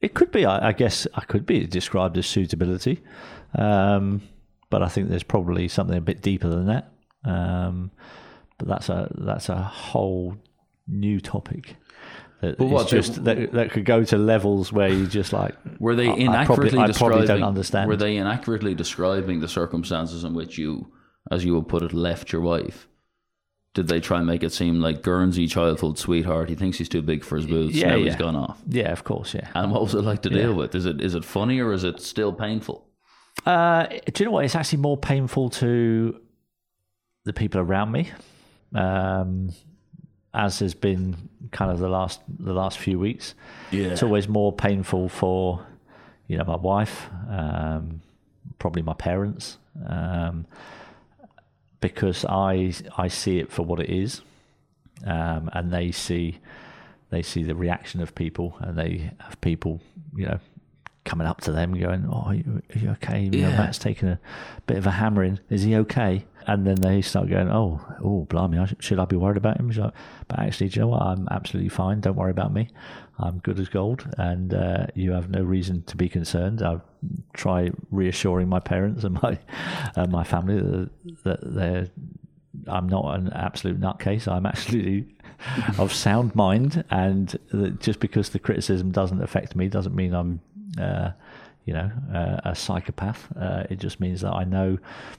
It could be. I, I guess I could be described as suitability, um, but I think there's probably something a bit deeper than that. Um, but that's a that's a whole new topic. That But what, just that, that could go to levels where you just like Were they I- I inaccurately probably, I describing? probably don't understand. Were they inaccurately describing the circumstances in which you, as you would put it, left your wife? Did they try and make it seem like Guernsey childhood sweetheart? He thinks he's too big for his boots. Yeah, now yeah. he's gone off. Yeah, of course, yeah. And what was it like to deal with? Is it is it funny or is it still painful? Uh, do you know what? It's actually more painful to the people around me, um, as has been kind of the last the last few weeks. Yeah. It's always more painful for you know my wife, um, probably my parents, um, because I I see it for what it is, um, and they see they see the reaction of people, and they have people you know coming up to them going, "Oh, are you, are you okay? You know, Matt's taking a bit of a hammering. Is he okay?" And then they start going, "Oh, oh, blimey! I sh- Should I be worried about him?" But actually, do you know what? I'm absolutely fine. Don't worry about me. I'm good as gold, and uh, you have no reason to be concerned. I try reassuring my parents and my uh, my family that, that they're I'm not an absolute nutcase. I'm actually of sound mind, and just because the criticism doesn't affect me doesn't mean I'm, uh, you know, uh, a psychopath. Uh, it just means that I know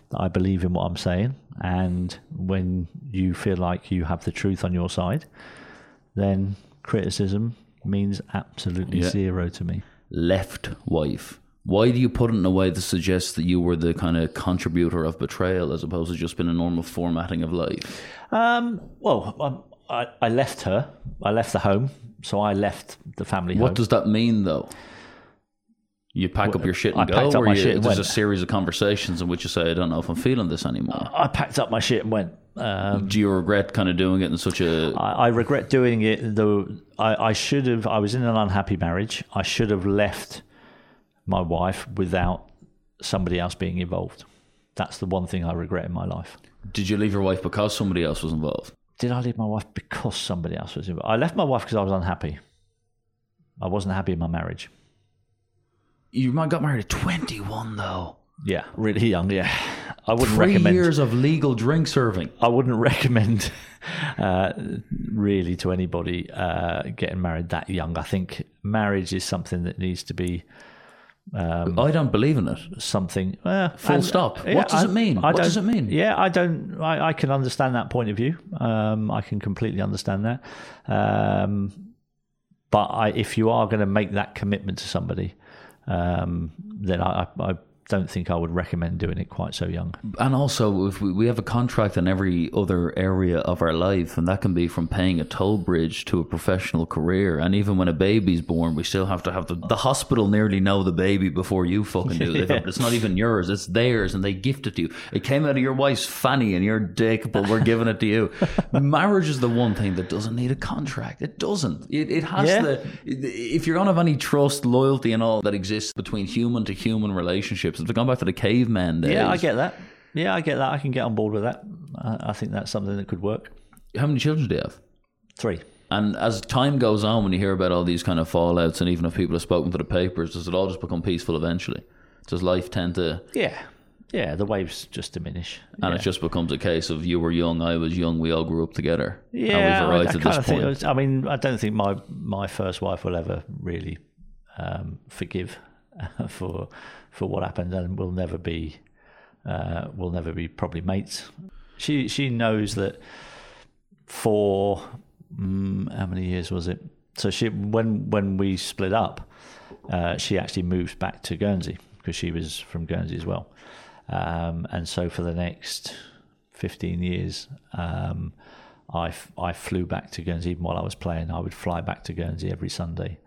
that I believe in what I'm saying, and when you feel like you have the truth on your side, then criticism means absolutely Yeah. zero to me. Left wife. Why do you put it in a way that suggests that you were the kind of contributor of betrayal as opposed to just been a normal formatting of life? Um, well, I, I, I left her. I left the home, so I left the family home. What does that mean, though? You pack up your shit and I go, packed up my you, shit there's a series of conversations in which you say, "I don't know if I'm feeling this anymore." I packed up my shit and went. Um, Do you regret kind of doing it in such a? I, I regret doing it. Though I, I should have. I was in an unhappy marriage. I should have left my wife without somebody else being involved. That's the one thing I regret in my life. Did you leave your wife because somebody else was involved? Did I leave my wife because somebody else was involved? I left my wife because I was unhappy. I wasn't happy in my marriage. You might got married at twenty one though. Yeah, really young. Yeah, I wouldn't Three recommend. years of legal drink serving. I wouldn't recommend uh, really to anybody uh, getting married that young. I think marriage is something that needs to be I don't believe in it. something. Uh, Full and- stop. What does it mean? What does it mean? Yeah, I don't. I, I can understand that point of view. Um, I can completely understand that. Um, but I, if you are going to make that commitment to somebody, um, then I, I, don't think I would recommend doing it quite so young. And also, if we, we have a contract in every other area of our life, and that can be from paying a toll bridge to a professional career. And even when a baby's born, we still have to have the, the hospital nearly know the baby before you fucking do. They go, It's not even yours, it's theirs, and they gift it to you. It came out of your wife's fanny and your dick, but we're giving it to you. Marriage is the one thing that doesn't need a contract. It doesn't. It, it has Yeah. the. If you're going to have any trust, loyalty, and all that exists between human to human relationships, it's gone back to the caveman days. Yeah, I get that. Yeah, I get that. I can get on board with that. I, I think that's something that could work. How many children do you have? Three. And as time goes on, when you hear about all these kind of fallouts, and even if people have spoken to the papers, does it all just become peaceful eventually? Does life tend to, Yeah, yeah. The waves just diminish. and yeah. it just becomes a case of you were young, I was young, we all grew up together, Yeah, I, arrived I at kind this of think. was- I mean, I don't think my my first wife will ever really um, forgive for for what happened, and we'll never be uh, will never be probably mates. She she knows that for mm, how many years was it? So she when when we split up, uh, she actually moved back to Guernsey because she was from Guernsey as well, um, and so for the next fifteen years. Um, I, I flew back to Guernsey even while I was playing. I would fly back to Guernsey every Sunday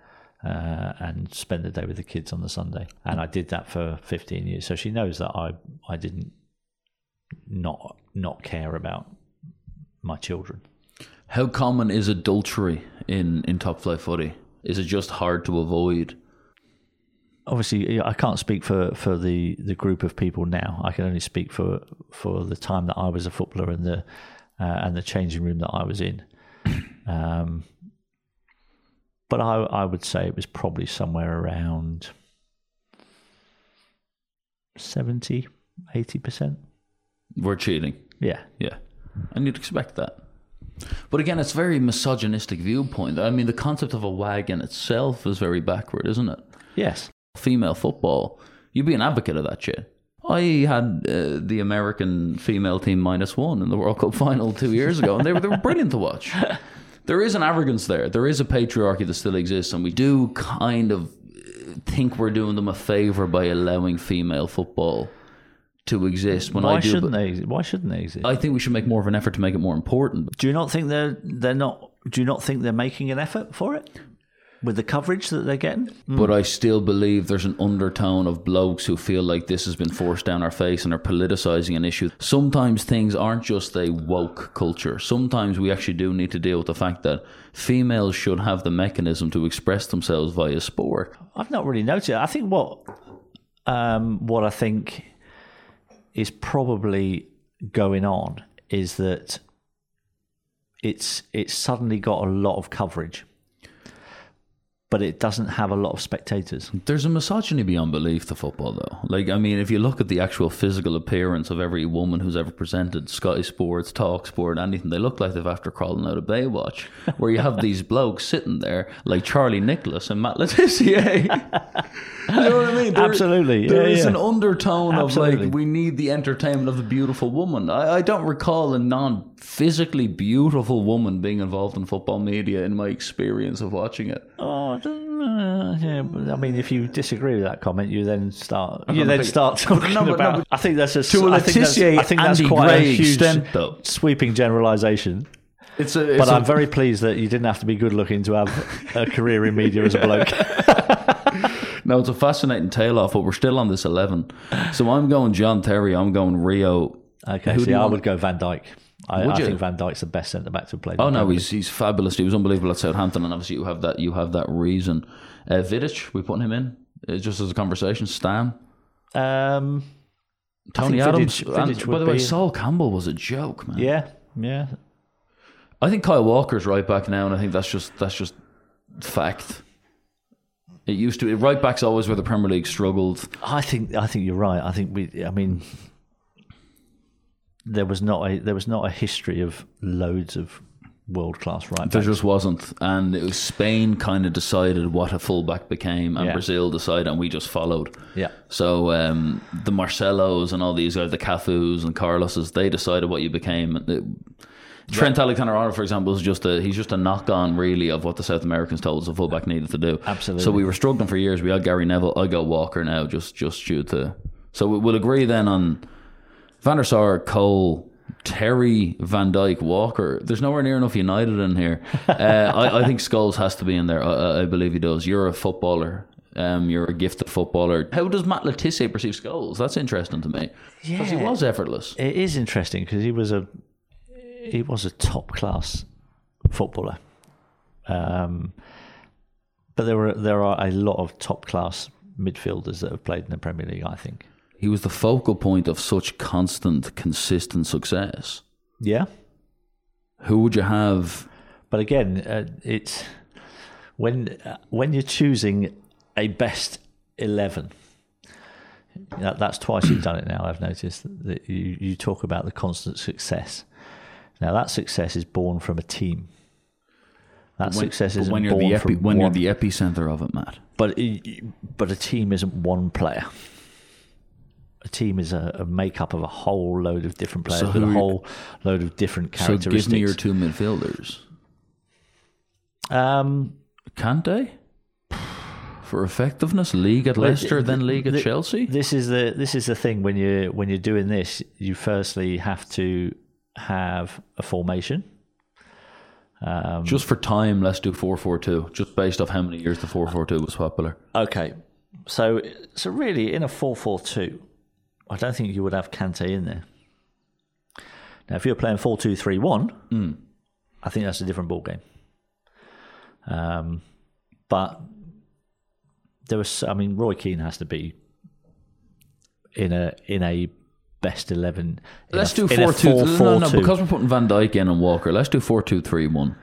uh, and spend the day with the kids on the Sunday. And I did that for 15 years. So she knows that I, I didn't not not care about my children. How common is adultery in, in top flight footy? Is it just hard to avoid? Obviously, I can't speak for, for the, the group of people now. I can only speak for, for the time that I was a footballer and the uh, and the changing room that I was in. Um, but I, I would say it was probably somewhere around 70, 80%. We're cheating. Yeah. Yeah. And you'd expect that. But again, it's very misogynistic viewpoint. I mean, the concept of a wagon itself is very backward, isn't it? Yes. Female football, you'd be an advocate of that shit. I had uh, the American female team minus one in the World Cup final two years ago, and they were, they were brilliant to watch. There is an arrogance there. There is a patriarchy that still exists, and we do kind of uh, think we're doing them a favor by allowing female football to exist. When Why I do, shouldn't they? Why shouldn't they exist? I think we should make more of an effort to make it more important. do you not think they're they're not? Do you not think they're making an effort for it with the coverage that they're getting? But I still believe there's an undertone of blokes who feel like this has been forced down our face and are politicizing an issue. Sometimes things aren't just a woke culture. Sometimes we actually do need to deal with the fact that females should have the mechanism to express themselves via sport. I've not really noticed. it. I think what um, what I think is probably going on is that it's it's suddenly got a lot of coverage, but it doesn't have a lot of spectators. There's a misogyny beyond belief to football, though. Like, I mean, if you look at the actual physical appearance of every woman who's ever presented Sky Sports, Talk Sport, anything, they look like they've after crawling out of Baywatch. Where you have these blokes sitting there, like Charlie Nicholas and Matt Le Tissier. you know what I mean? There- Absolutely. There Yeah, is yeah. an undertone Absolutely. of like, we need the entertainment of the beautiful woman. I, I don't recall a non physically beautiful woman being involved in football media in my experience of watching it. Oh, I yeah. But I mean, if you disagree with that comment, you then start you then start talking no, but- no, about. but- I think that's a To a I think that's, I think that's quite Gray a huge extent, though. sweeping generalisation. It's a, it's But a- I'm very pleased that you didn't have to be good looking to have a career in media as a bloke. No, it's a fascinating tail off, but we're still on this 11. So I'm going John Terry, I'm going Rio, Okay, Who do see, you I want? would go Van Dijk. I, I think Van Dijk's the best centre back to have played. Oh no, he's he's fabulous. He was unbelievable at Southampton, and obviously you have that you have that reason. Uh, Vidic, we putting him in uh, just as a conversation. Stan, Um, Tony Adams. Vidic- and Vidic by the way, Sol Campbell was a joke, man. yeah, yeah. I think Kyle Walker's right back now, and I think that's just that's just fact. It used to right backs always where the Premier League struggled. I think I think you're right. I think we. I mean, there was not a there was not a history of loads of world class right There just wasn't, and it was Spain kind of decided what a fullback became, and Yeah. Brazil decided, and we just followed. Yeah, So um, the Marcelos and all these guys, the Cafus and Carloses, they decided what you became. It- Trent Alexander-Arnold, for example, is just a he's just a knock-on really of what the South Americans told us a fullback needed to do. Absolutely. So we were struggling for years. We had Gary Neville. I got Walker now, just just due to. So we'll agree then on Van der Sar, Cole, Terry, Van Dijk, Walker. There's nowhere near enough United in here. Uh, I, I think Scholes has to be in there. I- I, believe he does. You're a footballer. Um, you're a gifted footballer. How does Matt Le Tissier perceive Scholes? That's interesting to me because he was effortless. it is interesting because he was a he was a top class footballer. Um, but there were there are a lot of top class midfielders that have played in the Premier League. I think. He was the focal point of such constant, consistent success. Yeah, Who would you have? but again, uh, it's when uh, when you're choosing a best eleven. That, that's twice you've done it now. I've noticed that you, you talk about the constant success. Now that success is born from a team. That When, success isn't when you're born the epi, from when one, you're the epicenter of it, Matt. but it, but a team isn't one player. A team is a, a makeup of a whole load of different players So with a whole load of different characteristics. So give me your two midfielders. um, Kante for effectiveness, league at Leicester, th- then league at th- Chelsea. This is the this is the thing when you when you're doing this, you firstly have to have a formation. Um, Just for time, let's do four four two. Just based off how many years the four four two was popular. Okay, so so really in a four four two, I don't think you would have Kante in there. Now, if you're playing 4 2 3 1, I think that's a different ball game. Um, but there was, I mean, Roy Keane has to be in a in a best eleven. Let's a- do four two. No, no, no, 4-4-2. because we're putting Van Dijk in and Walker. Let's do four two three one.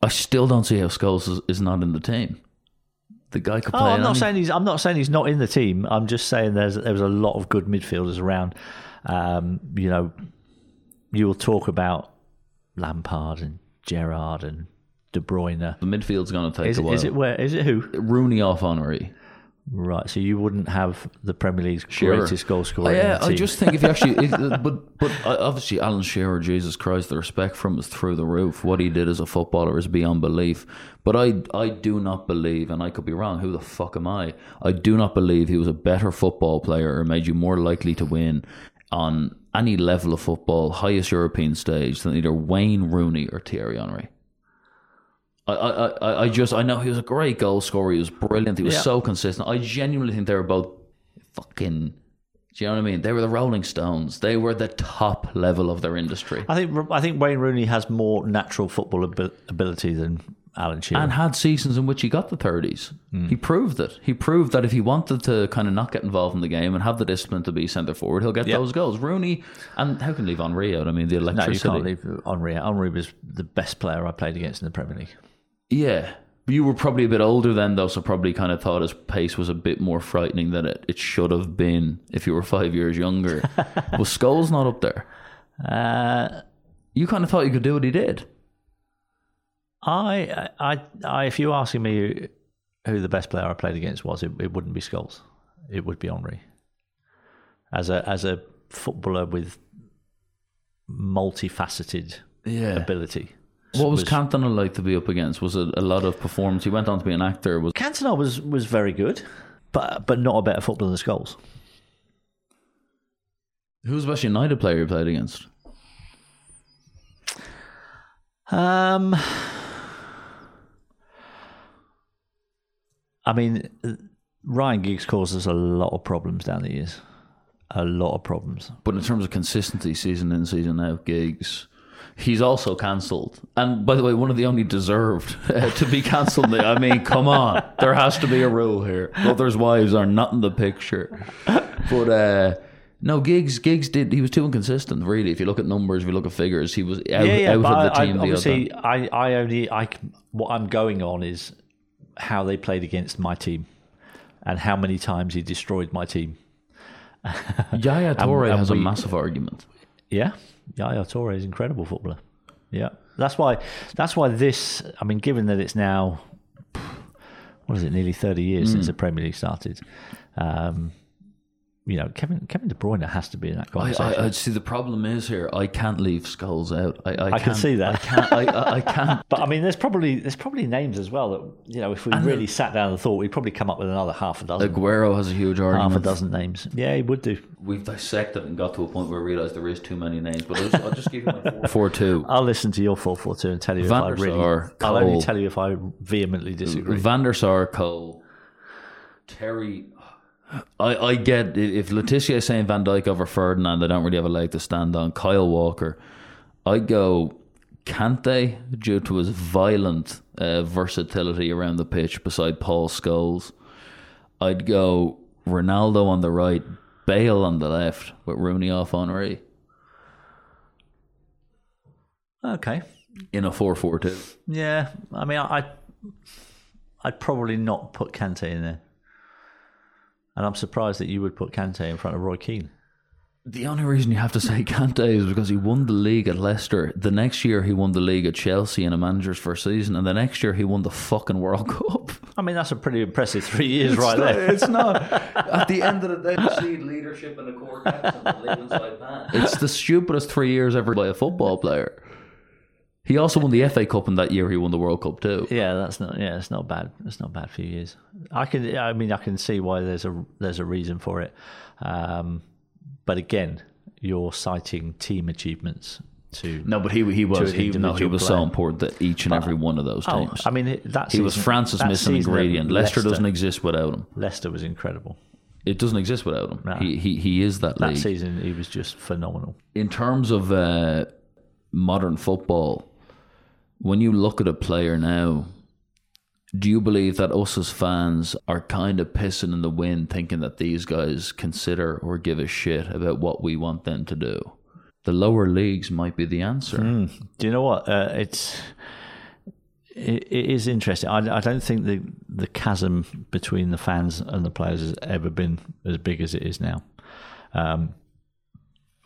I still don't see how Scholes is, is not in the team. The guy could play. Oh, I'm not saying he's. I'm not saying he's not in the team. I'm just saying there's there was a lot of good midfielders around. Um, you know, you will talk about Lampard and Gerrard and De Bruyne. the midfield's going to take Is, a while. is it where? Is it who? Rooney off Henry? Right. So you wouldn't have the Premier League's Shearer. greatest goal scorer. Oh, yeah, in the I just think if you actually, if, but but uh, obviously Alan Shearer, Jesus Christ, the respect from him is through the roof. What he did as a footballer is beyond belief. But I I do not believe, and I could be wrong. Who the fuck am I? I do not believe he was a better football player or made you more likely to win on any level of football, highest European stage than either Wayne Rooney or Thierry Henry. I, I, I- just I know he was a great goal scorer. He was brilliant. He was Yeah. so consistent. I genuinely think they were both fucking. Do you know what I mean? They were the Rolling Stones. They were the top level of their industry, I think I think Wayne Rooney has more natural football abi- ability than Alan Shearer. and had seasons in which he got the thirties. Hmm. He proved it. He proved that if he wanted to kind of not get involved in the game and have the discipline to be centre forward, he'll get Yeah. those goals. Rooney and how can you leave Henry out? I mean, the electricity. no, you can't leave Henry. out. Henry was the best player I played against in the Premier League. Yeah. You were probably a bit older then, though, so probably kind of thought his pace was a bit more frightening than it, it should have been if you were five years younger. was Scholes not up there? Uh, You kind of thought you could do what he did. I, I, I, if you were asking me who the best player I played against was, it, it wouldn't be Scholes. It would be Henry. As a as a footballer with multifaceted Yeah. ability. What was Cantona like to be up against? Was it a lot of performance? He went on to be an actor. Was Cantona was was very good, but but not a better footballer than Scholes. who was the best United player you played against? Um, I mean, Ryan Giggs caused us a lot of problems down the years. a lot of problems. But in terms of consistency, season in, season out Giggs, he's also cancelled. And by the way, one of the only deserved uh, to be cancelled. I mean, come on, there has to be a rule here. Brothers' wives are not in the picture. But uh, no, Giggs, Giggs did. He was too inconsistent. Really, if you look at numbers, if you look at figures, he was out, out but of the I- team. I, the obviously, other. I, I only, I, what I'm going on is how they played against my team and how many times he destroyed my team. Yaya Toure and has a massive argument. Yeah, Yaya Toure is an incredible footballer. Yeah, that's why. That's why this. I mean, given that it's now, what is it, nearly thirty years Hmm. since the Premier League started. Um, you know, Kevin Kevin De Bruyne has to be in that I, conversation. I, I see. The problem is here. I can't leave Scholes out. I, I, I can see that. I can't. I, I, I can't. but I mean, there's probably there's probably names as well that you know, if we really sat down and thought, we'd probably come up with another half a dozen, Aguero has a huge argument. half a dozen names. Yeah, he would do. We've dissected and got to a point where we realised there is too many names. But I'll just, I'll just give you my four, four two. I'll listen to your four four two and tell you Van if I really. I'll only tell you if I vehemently disagree. Van der Sar, Cole, Terry. I, I get if Le Tissier is saying Van Dijk over Ferdinand, I don't really have a leg to stand on. Kyle Walker, I go Kante due to his violent uh, versatility around the pitch beside Paul Scholes. I'd go Ronaldo on the right, Bale on the left, with Rooney off Henry Okay. in a 4 4 2. Yeah, I mean, I, I'd, I'd probably not put Kante in there, and I'm surprised that you would put Kante in front of Roy Keane. The only reason you have to say Kante is because he won the league at Leicester. The next year he won the league at Chelsea in a manager's first season, and the next year he won the fucking World Cup. I mean, that's a pretty impressive three years right there. It's not. At the end of the day, see leadership in the core and man. It's the stupidest three years ever by a football player. He also won the FA Cup, and that year he won the World Cup too. Yeah, that's not. Yeah, it's not bad. It's not bad few years. I can. I mean, I can see why there's a there's a reason for it. Um, but again, you're citing team achievements to. No, but he he was he, no, he was player. so important that each and every one of those Oh, teams. I mean, that he was season- France's missing season ingredient. Leicester, Leicester doesn't exist without him. Leicester was incredible. It doesn't exist without him. No. He, he he is that, That league. season, he was just phenomenal. in terms of uh, modern football, when you look at a player now, do you believe that us as fans are kind of pissing in the wind, thinking that these guys consider or give a shit about what we want them to do? The lower leagues might be the answer. Do you know what? Uh, it's it, it is interesting. I, I don't think the the chasm between the fans and the players has ever been as big as it is now, um,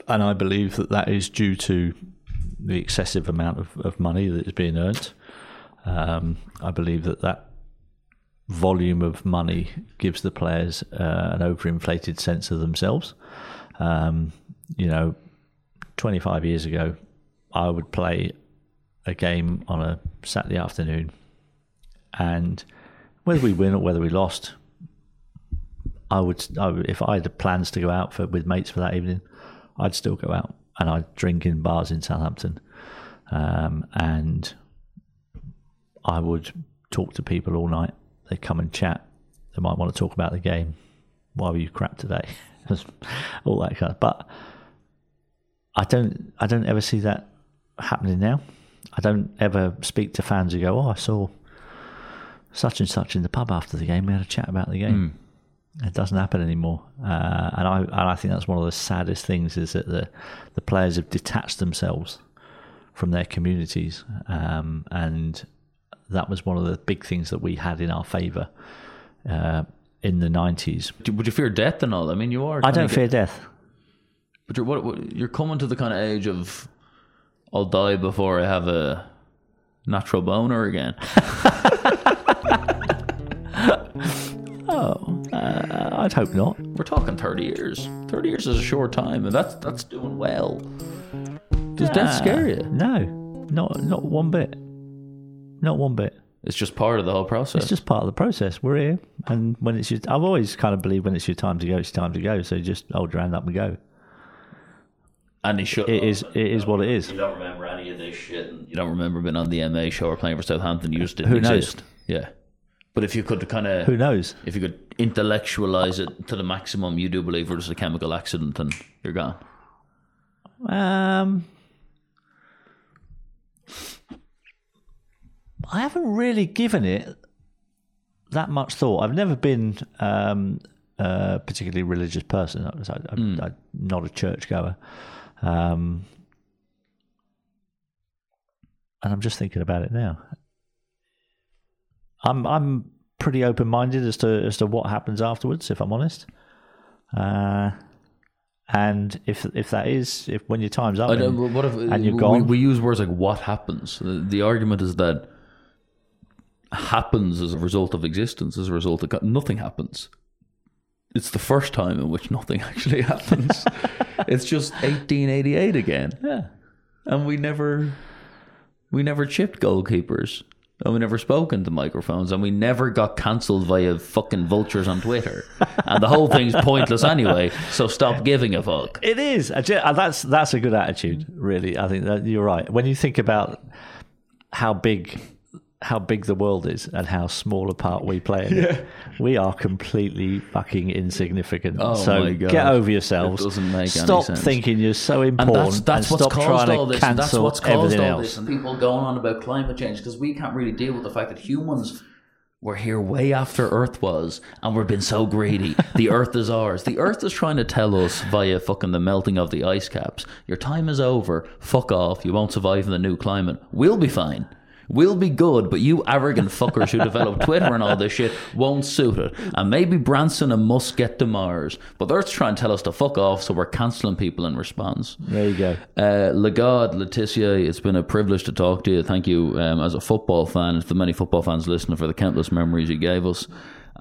and I believe that that is due to the excessive amount of, of money that is being earned. Um, I believe that that volume of money gives the players uh, an overinflated sense of themselves. Um, you know, 25 years ago, I would play a game on a Saturday afternoon, and whether we win or whether we lost, I would, I would if I had plans to go out for with mates for that evening, I'd still go out and I'd drink in bars in Southampton, um, and I would talk to people all night. They'd come and chat. They might want to talk about the game. Why were you crap today? all that kind of. But I don't I don't ever see that happening now. I don't ever speak to fans who go, "Oh, I saw such and such in the pub after the game. We had a chat about the game." It doesn't happen anymore, uh, and I and I think that's one of the saddest things is that the the players have detached themselves from their communities, um, and that was one of the big things that we had in our favour uh, in the nineties. Would you fear death and all? I mean, you are. I don't get- fear death. But you're what, what? You're coming to the kind of age of, I'll die before I have a natural boner again. uh, I'd hope not. We're talking thirty years. Thirty years is a short time, and that's that's doing well. Does death scare you? No, not not one bit. Not one bit. It's just part of the whole process. It's just part of the process. We're here, and when it's your, I've always kind of believed when it's your time to go, it's time to go. So just hold your hand up and go. and he should. It is it is what it is. You don't remember any of this shit. And you don't remember being on the MA show or playing for Southampton. You just didn't Who knows? Yeah. But if you could kind of Who knows? if you could intellectualize it to the maximum, you do believe it was a chemical accident and you're gone. Um, I haven't really given it that much thought. I've never been um, a particularly religious person. I I, I'm not a churchgoer. Um, and I'm just thinking about it now. I'm I'm pretty open minded as to as to what happens afterwards, if I'm honest. Uh, and if if that is if when your time's up and, if, and you're we, gone, We use words like "what happens." The, the argument is that happens as a result of existence, as a result of nothing happens. It's the first time in which nothing actually happens. it's just 1888 again, yeah, and we never we never chipped goalkeepers. And we never spoke into microphones, and we never got cancelled via fucking vultures on Twitter. and the whole thing's pointless anyway. So stop giving a fuck. it is. That's that's a good attitude, really. I think that you're right. When you think about how big how big the world is and how small a part we play in it, we are completely fucking insignificant. Oh so get over yourselves. It doesn't make any Stop sense. thinking you're so And important that's that's and what's stop caused all this. And that's what's caused all else. this. And people going on about climate change because we can't really deal with the fact that humans were here way after Earth was, and we've been so greedy. the Earth is ours. The Earth is trying to tell us via fucking the melting of the ice caps. Your time is over. Fuck off. You won't survive in the new climate. We'll be fine. We'll be good, but you arrogant fuckers who develop Twitter and all this shit won't suit it. And maybe Branson and Musk get to Mars, but they're trying to tell us to fuck off, so we're cancelling people in response. There you go. Uh, Legard, Le Tissier, it's been a privilege to talk to you. Thank you um, as a football fan, and to the many football fans listening for the countless memories you gave us.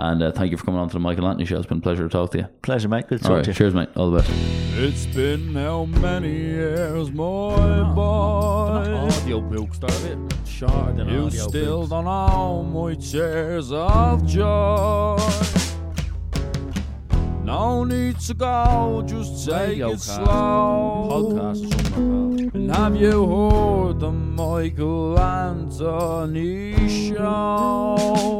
And uh, thank you for coming on to the Michael Anthony Show. It's been a pleasure to talk to you. Pleasure, mate. Good to talk right, to you. cheers, mate. All the best. It's been how many years, my boy? Audio book started shorter than You audio still books. don't know my tears of joy. No need to go, just take Radio it cast. slow. podcast or something like that. And have you heard the Michael Anthony show?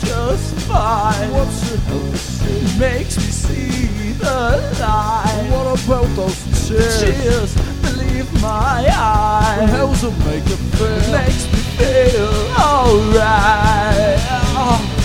Just fine. What's it help? Makes me see the light. What about those tears? Tears, believe my eyes. How's it make you feel? Makes me feel alright. Ah.